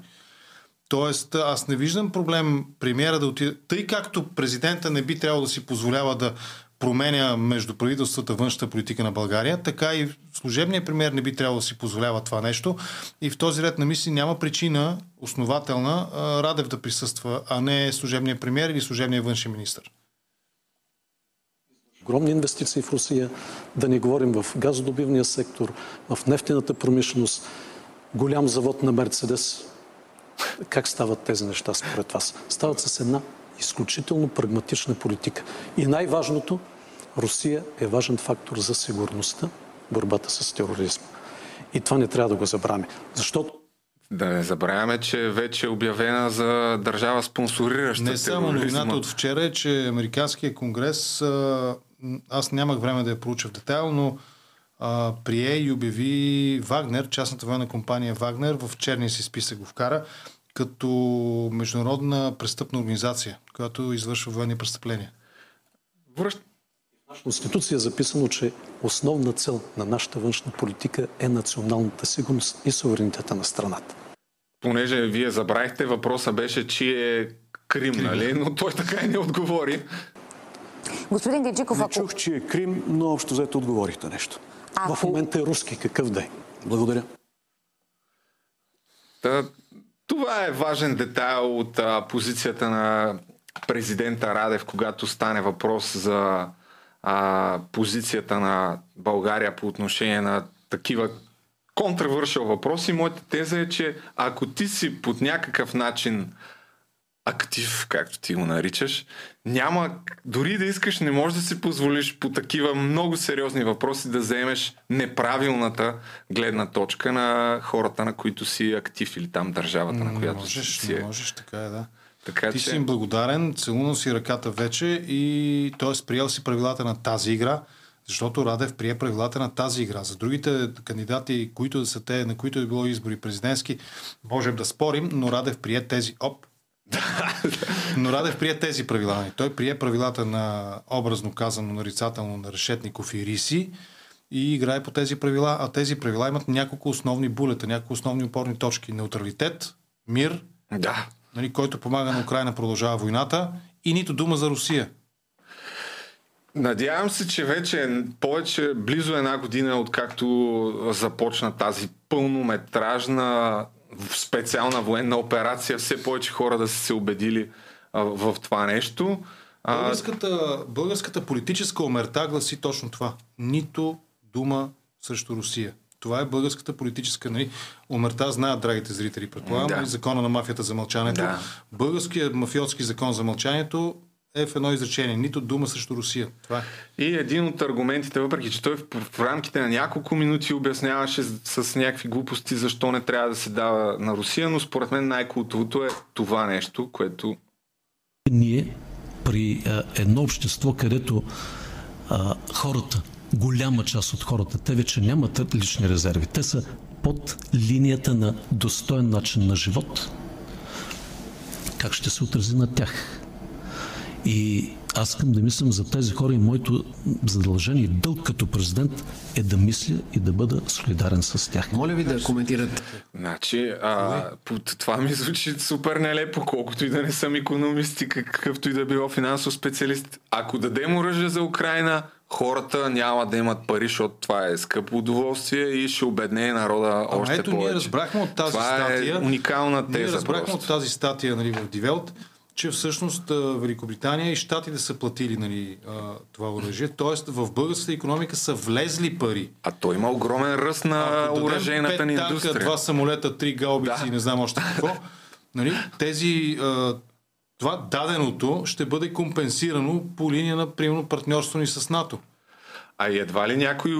Speaker 2: Тоест, аз не виждам проблем премиера да отиде. Тъй както президента не би трябвало да си позволява да променя между правителствата външната политика на България, така и служебният премиер не би трябвало да си позволява това нещо. И в този ред на мисли няма причина основателна Радев да присъства, а не служебният премиер или служебният външен министр.
Speaker 7: огромни инвестиции в Русия, да не говорим в газодобивния сектор, в нефтената промишленост, голям завод на Мерцедес. Как стават тези неща според вас? Стават с една изключително прагматична политика. И най-важното, Русия е важен фактор за сигурността, борбата с тероризма. И това не трябва да го забравяме. Защото
Speaker 1: Да не забравяме, че вече е обявена за държава спонсорираща
Speaker 2: Не само новината от вчера е, че Американския конгрес, аз нямах време да я проуча в детайл, но а, прие и обяви Вагнер, частната военна компания Вагнер, в черния си списък го вкара, като международна престъпна организация, която извършва военни престъпления.
Speaker 1: Връщ...
Speaker 7: В Конституция е записано, че основна цел на нашата външна политика е националната сигурност и суверенитета на страната.
Speaker 1: Понеже вие забравихте, въпроса беше, че е Крим, нали? Но той така и не отговори.
Speaker 16: Господин Геджиков,
Speaker 7: Не
Speaker 16: ако...
Speaker 7: чух, че е Крим, но общо взето отговорихте нещо. В момента е руски, какъв да е. Благодаря.
Speaker 1: Та, това е важен детайл от а, позицията на президента Радев, когато стане въпрос за а, позицията на България по отношение на такива контравършил въпроси. Моята теза е, че ако ти си под някакъв начин актив, както ти го наричаш, няма, дори да искаш, не можеш да си позволиш по такива много сериозни въпроси да вземеш неправилната гледна точка на хората, на които си актив или там държавата, на
Speaker 2: Не
Speaker 1: която
Speaker 2: можеш,
Speaker 1: си
Speaker 2: не
Speaker 1: е.
Speaker 2: можеш, така е, да.
Speaker 1: Така,
Speaker 2: Ти
Speaker 1: че...
Speaker 2: си им благодарен, целунал си ръката вече и т.е. приел си правилата на тази игра, защото Радев прие правилата на тази игра. За другите кандидати, които са те, на които е било избори президентски, можем да спорим, но Радев прие тези оп. Но Радев прие тези правила. Той прие правилата на образно казано нарицателно на Решетников и Риси и играе по тези правила, а тези правила имат няколко основни булета, няколко основни опорни точки. Неутралитет, мир,
Speaker 1: да.
Speaker 2: нали, който помага на Украина продължава войната и нито дума за Русия.
Speaker 1: Надявам се, че вече повече, близо една година, откакто започна тази пълнометражна специална военна операция, все повече хора да са се убедили а, в това нещо. А,
Speaker 2: Българската, българската политическа омерта гласи точно това. Нито дума срещу Русия. Това е българската политическа нали, омерта, знаят драгите зрители, предполагам,
Speaker 1: Да.
Speaker 2: да. закона на мафията за мълчанието.
Speaker 1: Да.
Speaker 2: Българският мафиотски закон за мълчанието е в едно изречение. Нито дума срещу Русия. Това е.
Speaker 1: И един от аргументите, въпреки че той в, в рамките на няколко минути обясняваше с, с някакви глупости защо не трябва да се дава на Русия, но според мен най-култовото е това нещо, което
Speaker 18: Ние при а, едно общество, където а, хората, голяма част от хората, те вече нямат лични резерви. Те са под линията на достоен начин на живот. Как ще се отрази на тях? И
Speaker 7: Аз искам да мислям за тези хора и моето задължение и дълг като президент е да мисля и да бъда солидарен с тях.
Speaker 8: Моля ви да коментирате.
Speaker 1: Значи, а, това ми звучи супер нелепо, колкото и да не съм економист и какъвто и да било финансов специалист. Ако дадем оръжие за Украина, хората няма да имат пари, защото това е скъпо удоволствие и ще обедне народа
Speaker 2: Ама
Speaker 1: още
Speaker 2: ето,
Speaker 1: повече.
Speaker 2: ние разбрахме от тази
Speaker 1: това
Speaker 2: статия.
Speaker 1: Е уникална теза.
Speaker 2: Ние разбрахме
Speaker 1: просто.
Speaker 2: от тази статия нали, в Дивелт, че всъщност Великобритания и Штатите са платили нали, това оръжие. Тоест в българската економика са влезли пари.
Speaker 1: А той има огромен ръст на оръжейната ни
Speaker 2: танка,
Speaker 1: индустрия.
Speaker 2: два самолета, три гаубици да. и не знам още какво. нали, тези, това даденото ще бъде компенсирано по линия на, примерно, партньорство ни с НАТО.
Speaker 1: А едва ли някой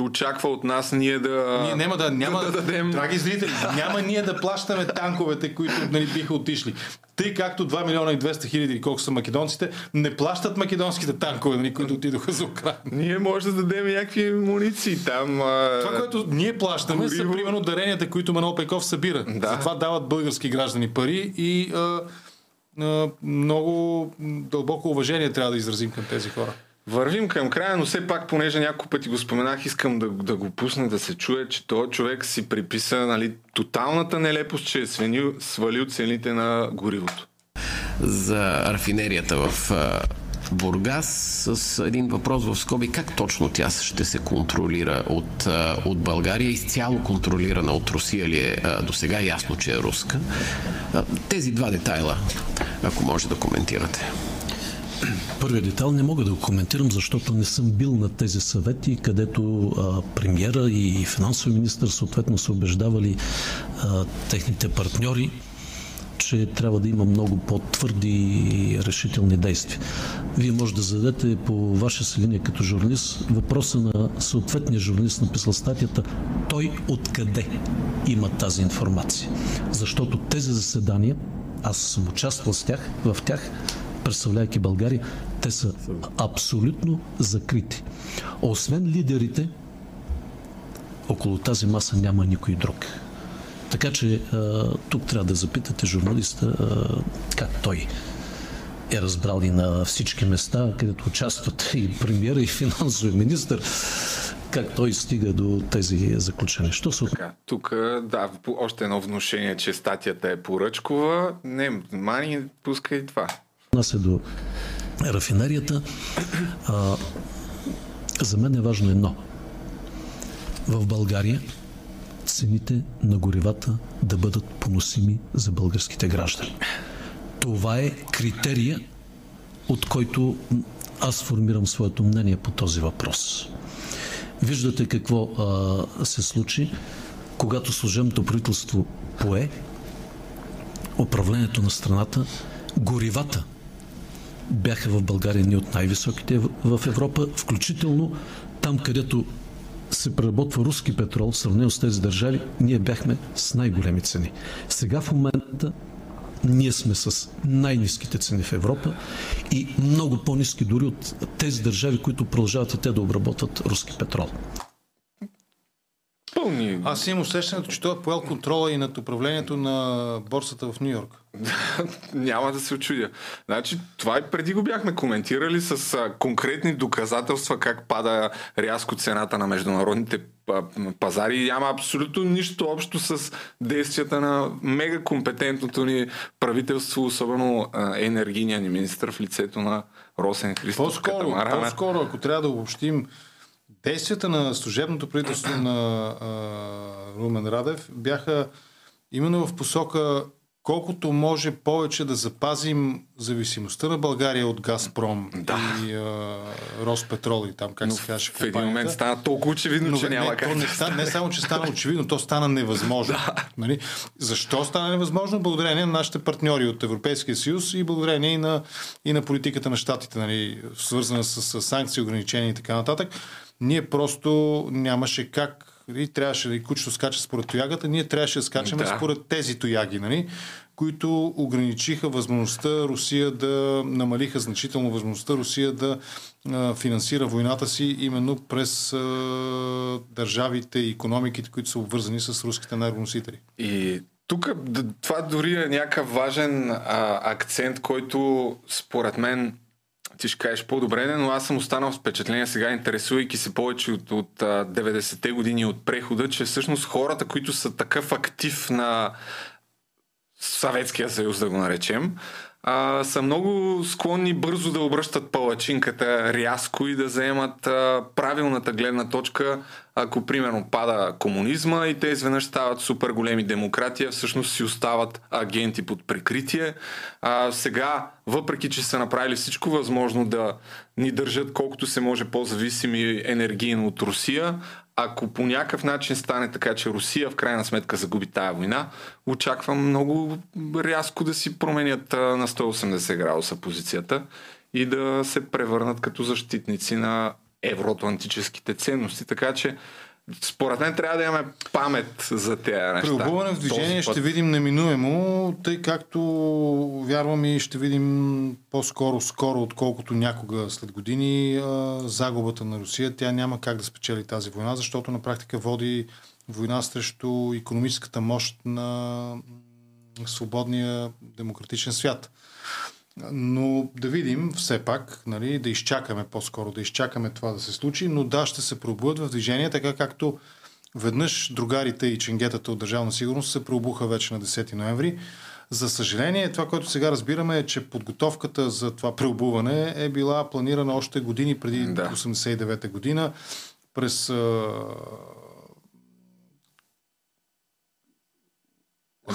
Speaker 1: очаква от нас ние да.
Speaker 2: Ние няма да, няма,
Speaker 1: да дадем.
Speaker 2: Драги зрители, няма ние да плащаме танковете, които нали, биха отишли. Тъй както 2 милиона и 200 хиляди, колко са македонците, не плащат македонските танкове, нали, които отидоха за Украина.
Speaker 1: Ние може да дадем някакви муниции там. А...
Speaker 2: Това, което ние плащаме, Гориво... са примерно даренията, които Манол Пеков събира. Да. Затова дават български граждани пари и а, а, много дълбоко уважение трябва да изразим към тези хора.
Speaker 1: Вървим към края, но все пак, понеже няколко пъти го споменах, искам да, да го пусна да се чуе, че този човек си приписа нали, тоталната нелепост, че е свалил, свалил цените на горивото.
Speaker 8: За рафинерията в Бургас с един въпрос в скоби. Как точно тя ще се контролира от, от България? Изцяло контролирана от Русия ли е до сега? Ясно, че е руска. Тези два детайла, ако може да коментирате.
Speaker 7: Първият детайл не мога да го коментирам, защото не съм бил на тези съвети, където а, премиера и финансови министр съответно са убеждавали а, техните партньори, че трябва да има много по-твърди и решителни действия. Вие може да зададете по ваша си линия като журналист въпроса на съответния журналист, написал статията, той откъде има тази информация. Защото тези заседания, аз съм участвал с тях, в тях, представлявайки България, те са абсолютно закрити. Освен лидерите, около тази маса няма никой друг. Така че тук трябва да запитате журналиста как той е разбрал и на всички места, където участват и премиера, и финансови министр, как той стига до тези заключения. Що се...
Speaker 1: Така, тук, да, още едно внушение, че статията е поръчкова. Не, мани, пускай това.
Speaker 7: Нас е до рафинерията. А, за мен е важно едно. В България цените на горивата да бъдат поносими за българските граждани. Това е критерия, от който аз формирам своето мнение по този въпрос. Виждате какво а, се случи, когато служебното правителство пое управлението на страната, горивата бяха в България ни от най-високите в Европа, включително там, където се преработва руски петрол, в сравнение с тези държави, ние бяхме с най-големи цени. Сега в момента ние сме с най-низките цени в Европа и много по-низки дори от тези държави, които продължават и те да обработват руски петрол.
Speaker 1: Пълни.
Speaker 2: Аз имам усещането, че той е поел контрола и над управлението на борсата в Нью Йорк.
Speaker 1: Няма да се очудя. Значи, това и преди го бяхме коментирали с а, конкретни доказателства как пада рязко цената на международните пазари няма абсолютно нищо общо с действията на мега компетентното ни правителство, особено а, енергийния ни министр в лицето на Росен Христов.
Speaker 2: По-скоро, по-скоро, ако трябва да обобщим действията на служебното правителство на а, Румен Радев бяха именно в посока колкото може повече да запазим зависимостта на България от Газпром
Speaker 1: да.
Speaker 2: и а, Роспетрол и там, как
Speaker 1: Но
Speaker 2: се каже.
Speaker 1: В един момент стана толкова очевидно,
Speaker 2: Но,
Speaker 1: че
Speaker 2: не,
Speaker 1: няма
Speaker 2: не,
Speaker 1: как.
Speaker 2: То не, стана, не само, че стана очевидно, то стана невъзможно.
Speaker 1: Да.
Speaker 2: Нали? Защо стана невъзможно? Благодарение на нашите партньори от Европейския съюз и благодарение и на, и на политиката на щатите, нали? свързана с, с санкции, ограничения и така нататък. Ние просто нямаше как и трябваше да и кучето скача според тоягата, ние трябваше да скачаме да. според тези тояги, нали? които ограничиха възможността Русия да намалиха значително възможността Русия да а, финансира войната си именно през а, държавите и економиките, които са обвързани с руските енергоносители.
Speaker 1: И тук това дори е някакъв важен а, акцент, който според мен ти ще кажеш по-добре, но аз съм останал с впечатление сега, интересувайки се повече от, от 90-те години от прехода, че всъщност хората, които са такъв актив на Съветския съюз, да го наречем, а, са много склонни бързо да обръщат палачинката рязко и да заемат а, правилната гледна точка, ако примерно пада комунизма и те изведнъж стават супер големи демократия, всъщност си остават агенти под прикритие. А, сега, въпреки че са направили всичко възможно да ни държат колкото се може по-зависими енергийно от Русия, ако по някакъв начин стане така, че Русия в крайна сметка загуби тая война, очаквам много рязко да си променят на 180 градуса позицията и да се превърнат като защитници на евроатлантическите ценности. Така че според мен трябва да имаме памет за тези неща.
Speaker 2: Преобуване в движение ще видим неминуемо, тъй както вярвам и ще видим по-скоро скоро, отколкото някога след години загубата на Русия. Тя няма как да спечели тази война, защото на практика води война срещу економическата мощ на свободния демократичен свят. Но да видим все пак, нали, да изчакаме по-скоро, да изчакаме това да се случи, но да, ще се пробудят в движение, така както веднъж другарите и ченгетата от Държавна сигурност се пробуха вече на 10 ноември. За съжаление, това, което сега разбираме е, че подготовката за това преобуване е била планирана още години преди да. 89-та година през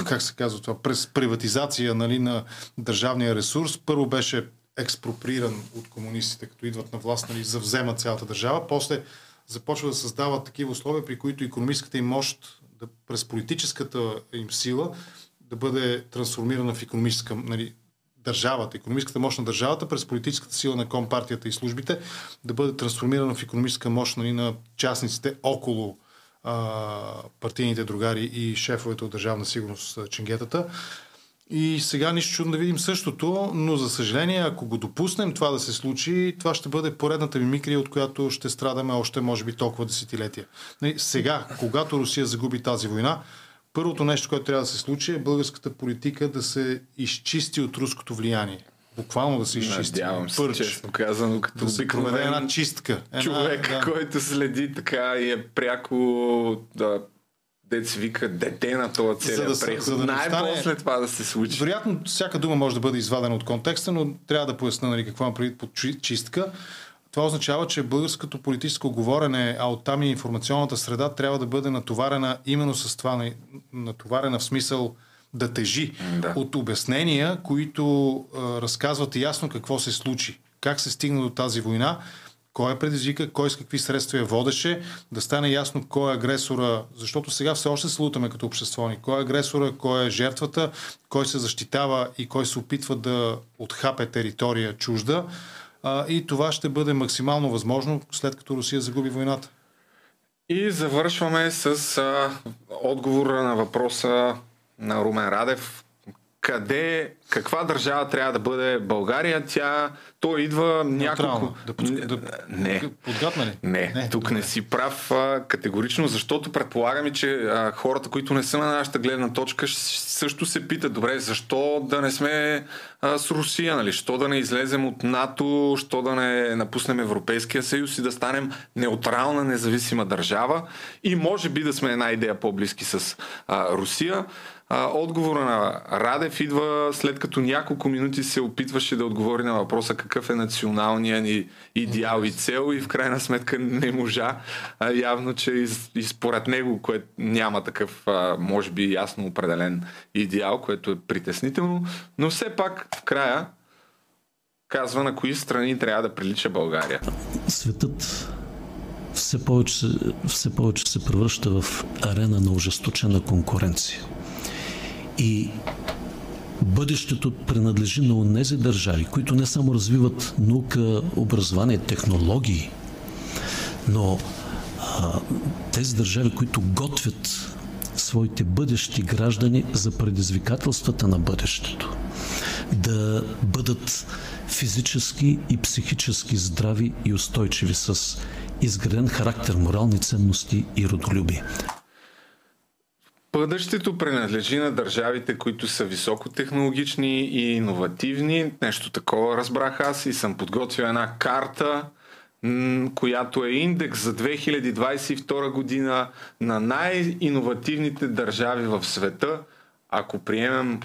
Speaker 2: как се казва това, през приватизация нали, на държавния ресурс. Първо беше експроприиран от комунистите, като идват на власт, нали, завзема цялата държава. После започва да създават такива условия, при които економическата им мощ да, през политическата им сила да бъде трансформирана в економическа, нали, държавата, економическата мощ на държавата през политическата сила на компартията и службите да бъде трансформирана в економическа мощ нали, на частниците около партийните другари и шефовете от Държавна сигурност ченгетата. И сега нищо чудно да видим същото, но за съжаление, ако го допуснем това да се случи, това ще бъде поредната мимикрия, от която ще страдаме още, може би, толкова десетилетия. Нали, сега, когато Русия загуби тази война, първото нещо, което трябва да се случи е българската политика да се изчисти от руското влияние буквално да се изчисти.
Speaker 1: Надявам се, Пърч, честно казано, като
Speaker 2: да се проведе една чистка.
Speaker 1: Една, човек, да. който следи така и е пряко да, дец вика дете на това целия да, преход. За да Най-после стане... това да се случи.
Speaker 2: Вероятно, всяка дума може да бъде извадена от контекста, но трябва да поясня нали, какво има преди под чистка. Това означава, че българското политическо говорене, а оттам и информационната среда трябва да бъде натоварена именно с това, натоварена в смисъл да тежи да. от обяснения, които а, разказват ясно какво се случи, как се стигна до тази война, кой е предизвика, кой с какви средства я водеше, да стане ясно кой е агресора, защото сега все още се лутаме като общество ни. Кой е агресора, кой е жертвата, кой се защитава и кой се опитва да отхапе територия чужда. А, и това ще бъде максимално възможно след като Русия загуби войната.
Speaker 1: И завършваме с а, отговора на въпроса на Румен Радев. Къде, каква държава трябва да бъде България? Тя, то идва няколко...
Speaker 2: Да, под... да...
Speaker 1: Не.
Speaker 2: Подготна ли?
Speaker 1: Не, не тук добре. не си прав а, категорично, защото предполагаме, че а, хората, които не са на нашата гледна точка, също се питат, добре, защо да не сме а, с Русия, нали? Що да не излезем от НАТО, що да не напуснем Европейския съюз и да станем неутрална, независима държава и може би да сме една идея по-близки с а, Русия. А, отговора на Радев идва след като няколко минути се опитваше да отговори на въпроса какъв е националният ни идеал и цел и в крайна сметка не можа. А, явно, че и, и според него, което няма такъв, а, може би, ясно определен идеал, което е притеснително, но все пак в края казва на кои страни трябва да прилича България.
Speaker 7: Светът все повече, все повече се превръща в арена на ожесточена конкуренция. И бъдещето принадлежи на онези държави, които не само развиват наука, образование, технологии, но а, тези държави, които готвят своите бъдещи граждани за предизвикателствата на бъдещето. Да бъдат физически и психически здрави и устойчиви с изграден характер, морални ценности и родолюбие
Speaker 1: Бъдещето принадлежи на държавите, които са високотехнологични и иновативни. Нещо такова разбрах аз и съм подготвил една карта, която е индекс за 2022 година на най-инновативните държави в света. Ако приемем,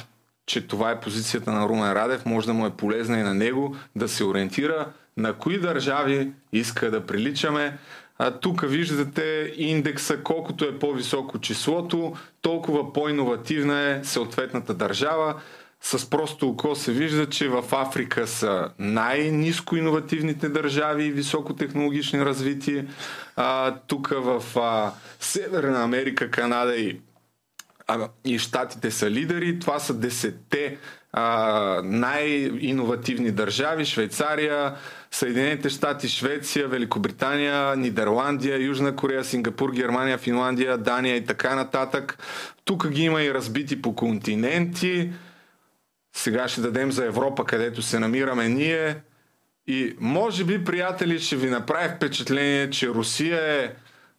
Speaker 1: че това е позицията на Румен Радев, може да му е полезна и на него да се ориентира на кои държави иска да приличаме. А, тук виждате индекса, колкото е по-високо числото, толкова по-инновативна е съответната държава. С просто око се вижда, че в Африка са най-низко иновативните държави и високотехнологични развитие. Тук в а, Северна Америка, Канада и, а, и Штатите са лидери. Това са десетте най-инновативни държави. Швейцария, Съединените щати, Швеция, Великобритания, Нидерландия, Южна Корея, Сингапур, Германия, Финландия, Дания и така нататък. Тук ги има и разбити по континенти. Сега ще дадем за Европа, където се намираме ние. И може би, приятели, ще ви направи впечатление, че Русия е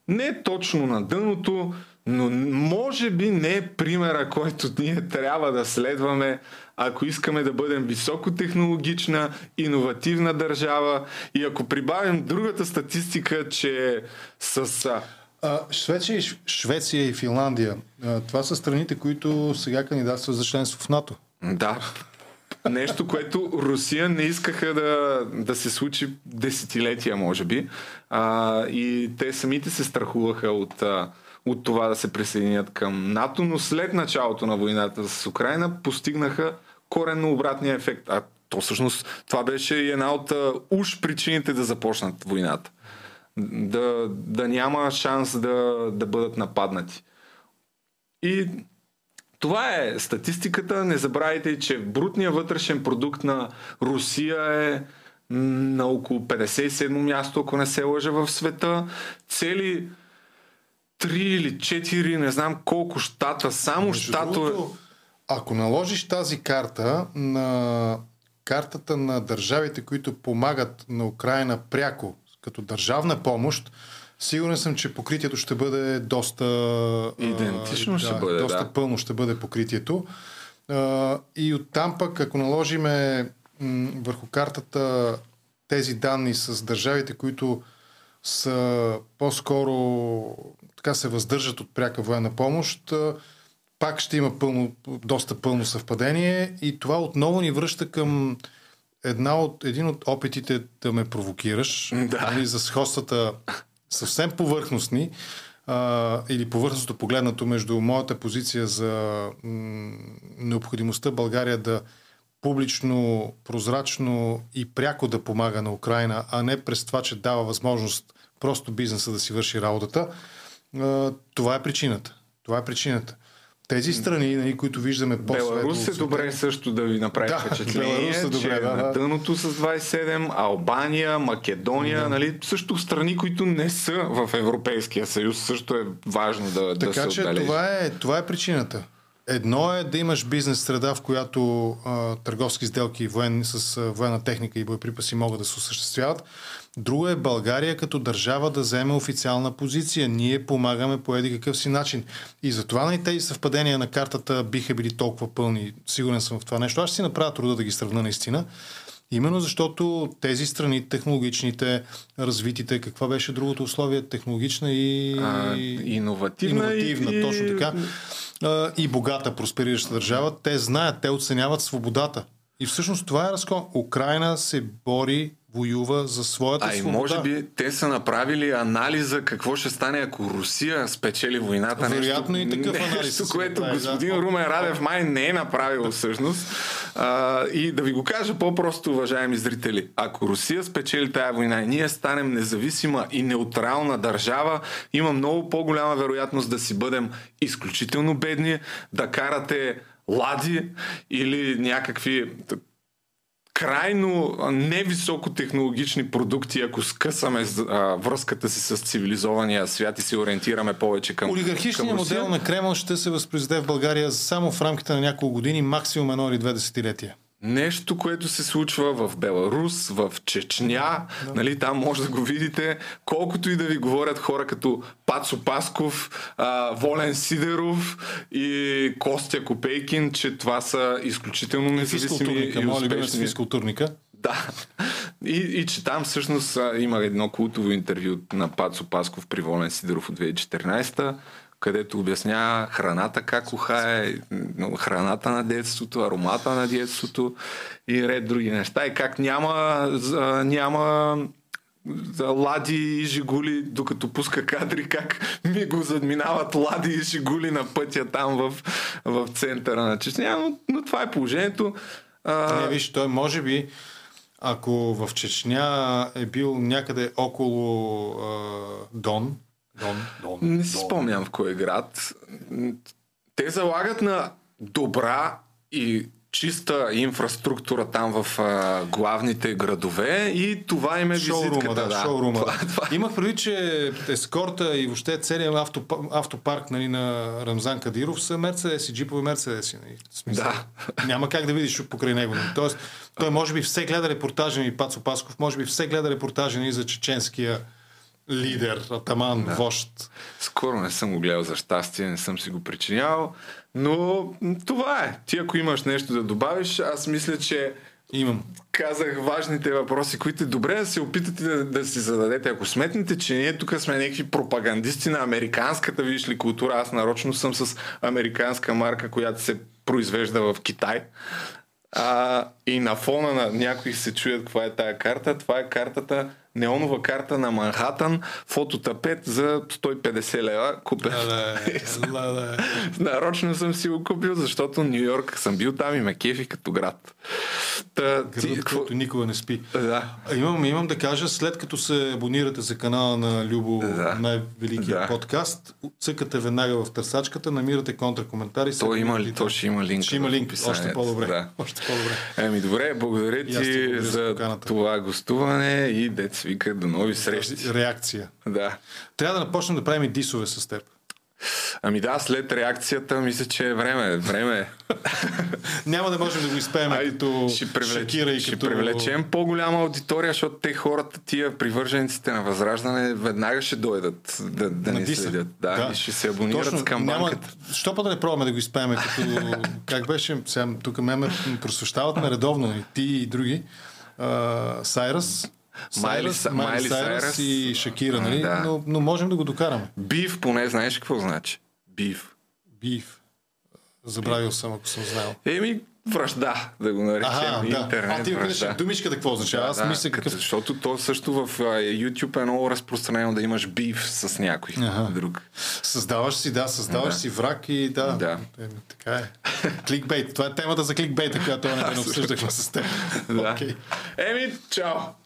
Speaker 1: не точно на дъното, но може би не е примера, който ние трябва да следваме, ако искаме да бъдем високотехнологична, иновативна държава и ако прибавим другата статистика, че с...
Speaker 2: А, Швеция, и, Швеция и Финландия, а, това са страните, които сега кандидатстват за членство в НАТО.
Speaker 1: Да. Нещо, което Русия не искаха да, да се случи десетилетия, може би. А, и те самите се страхуваха от, от това да се присъединят към НАТО, но след началото на войната с Украина постигнаха коренно обратния ефект. А то всъщност това беше и една от уж причините да започнат войната. Да, да няма шанс да, да бъдат нападнати. И това е статистиката. Не забравяйте, че брутният вътрешен продукт на Русия е на около 57 място, ако не се лъжа в света. Цели 3 или 4, не знам колко щата, само щата...
Speaker 2: Ако наложиш тази карта на картата на държавите, които помагат на Украина пряко, като държавна помощ, сигурен съм, че покритието ще бъде доста...
Speaker 1: Идентично
Speaker 2: а,
Speaker 1: ще
Speaker 2: да,
Speaker 1: бъде,
Speaker 2: Доста
Speaker 1: да.
Speaker 2: пълно ще бъде покритието. А, и оттам пък, ако наложиме м, върху картата тези данни с държавите, които са по-скоро така се въздържат от пряка военна помощ, пак ще има пълно, доста пълно съвпадение и това отново ни връща към една от, един от опитите да ме провокираш
Speaker 1: да.
Speaker 2: нали, за сходствата съвсем повърхностни а, или повърхностно погледнато между моята позиция за м, необходимостта България да публично, прозрачно и пряко да помага на Украина, а не през това, че дава възможност просто бизнеса да си върши работата. Това е причината. Това е причината. Тези страни, нали, които виждаме по
Speaker 1: Беларус е добре също да ви направи
Speaker 2: да,
Speaker 1: впечатление,
Speaker 2: Беларус е добре,
Speaker 1: че
Speaker 2: да,
Speaker 1: на
Speaker 2: да.
Speaker 1: дъното с 27, Албания, Македония,
Speaker 2: Да.
Speaker 1: нали, също страни, които не са в Европейския съюз, също е важно да, да
Speaker 2: Така
Speaker 1: се
Speaker 2: че
Speaker 1: отбележи.
Speaker 2: това е, това е причината. Едно е да имаш бизнес среда, в която а, търговски сделки военни, с а, военна техника и боеприпаси могат да се осъществяват. Друго е България като държава да вземе официална позиция. Ние помагаме по еди какъв си начин. И затова на тези съвпадения на картата биха били толкова пълни. Сигурен съм в това нещо. Аз ще си направя труда да ги сравна наистина. Именно защото тези страни, технологичните, развитите, каква беше другото условие? Технологична и...
Speaker 1: А, иновативна
Speaker 2: иновативна
Speaker 1: и-
Speaker 2: точно така. А, и богата, просперираща държава, те знаят, те оценяват свободата. И всъщност това е разкол. Украина се бори, воюва за своята
Speaker 1: А и
Speaker 2: свобода.
Speaker 1: може би те са направили анализа какво ще стане ако Русия спечели войната.
Speaker 2: Вероятно
Speaker 1: нещо,
Speaker 2: и такъв анализ
Speaker 1: Нещо, което
Speaker 2: направили, да.
Speaker 1: господин Румен Радев май не е направил всъщност. А, и да ви го кажа по-просто, уважаеми зрители. Ако Русия спечели тая война и ние станем независима и неутрална държава, има много по-голяма вероятност да си бъдем изключително бедни, да карате лади или някакви крайно невисокотехнологични продукти, ако скъсаме а, връзката си с цивилизования свят и се ориентираме повече към
Speaker 2: Олигархичният
Speaker 1: към
Speaker 2: модел на Кремъл ще се възпроизведе в България само в рамките на няколко години, максимум едно или две десетилетия.
Speaker 1: Нещо, което се случва в Беларус, в Чечня, да. нали, там може да го видите, колкото и да ви говорят хора като Пацо Пасков, а, Волен Сидеров и Костя Копейкин, че това са изключително независими и успешни.
Speaker 2: Физкултурника.
Speaker 1: Да. И, и че там всъщност има едно култово интервю на Пацо Пасков при Волен Сидеров от 2014 където обяснява храната как ухае, храната на детството, аромата на детството и ред други неща. И как няма, няма лади и жигули, докато пуска кадри, как ми го задминават лади и жигули на пътя там в, в центъра на Чечня. Но, но това е положението.
Speaker 2: А... Не, виж, той може би ако в Чечня е бил някъде около а, Дон, Дон, Дон,
Speaker 1: не си спомням в кой град. Те залагат на добра и чиста инфраструктура там в а, главните градове и това им е визитката.
Speaker 2: Да, да. Шоурума. Това, това. Имах преди, че ескорта и въобще целият автопарк, автопарк нали, на Рамзан Кадиров са мерцедеси, джипове мерцедеси. Нали. Смисъл, да. Няма как да видиш покрай него. Нали. Тоест, той може би все гледа репортажа ни, Пацо Пасков, може би все гледа репортажа ни за чеченския лидер, атаман, да. вожд.
Speaker 1: Скоро не съм го гледал за щастие, не съм си го причинявал, но това е. Ти ако имаш нещо да добавиш, аз мисля, че
Speaker 2: Имам.
Speaker 1: Казах важните въпроси, които е добре да се опитате да, да си зададете. Ако сметнете, че ние тук сме някакви пропагандисти на американската, виж ли, култура, аз нарочно съм с американска марка, която се произвежда в Китай. А, и на фона на някои се чуят каква е тая карта. Това е картата неонова карта на Манхатън, фототапет за 150 лева. Купен. Нарочно съм си го купил, защото Нью Йорк съм бил там и ме кефи като град.
Speaker 2: Та, Градът, ти, който никога не спи.
Speaker 1: Да.
Speaker 2: Имам, имам да кажа, след като се абонирате за канала на Любо, да. най-великия да. подкаст, цъкате веднага в търсачката, намирате контракоментари.
Speaker 1: То, има ли, то ще има линк.
Speaker 2: Ще има линк, още по-добре. Да. Още по-добре.
Speaker 1: Еми добре, благодаря ти за това гостуване и дец вика до нови срещи.
Speaker 2: Реакция.
Speaker 1: Да.
Speaker 2: Трябва да напочнем да правим и дисове с теб.
Speaker 1: Ами да, след реакцията мисля, че е време. време.
Speaker 2: Няма да можем да го изпеем като
Speaker 1: ще привлеч,
Speaker 2: Шакира и
Speaker 1: ще
Speaker 2: като...
Speaker 1: привлечем по-голяма аудитория, защото те хората, тия привържениците на Възраждане, веднага ще дойдат да, да ни следят. Да, да, и ще се абонират Точно, с камбанката.
Speaker 2: Няма... Що па да не пробваме да го изпеем като... как беше? Сега, тук ме, ме просвещават ме редовно и ти и други. Сайрас,
Speaker 1: Майли,
Speaker 2: Майли Сайрас и Шакира, нали? Да. Но, но можем да го докараме.
Speaker 1: Бив, поне знаеш какво значи? Бив.
Speaker 2: Бив. Забравил съм, ако съм знал.
Speaker 1: Еми, връжда, да го наречем. Ага, да. интернет
Speaker 2: а, ти връжда. думичката какво означава? Аз
Speaker 1: да,
Speaker 2: мисля
Speaker 1: какъв... Защото то също в YouTube е много разпространено да имаш бив с някой ага. друг.
Speaker 2: Създаваш си, да, създаваш да. си враг и да.
Speaker 1: да.
Speaker 2: Еми, така е. кликбейт. Това е темата за кликбейта, която не обсъждахме с теб.
Speaker 1: да. Okay. Еми, чао!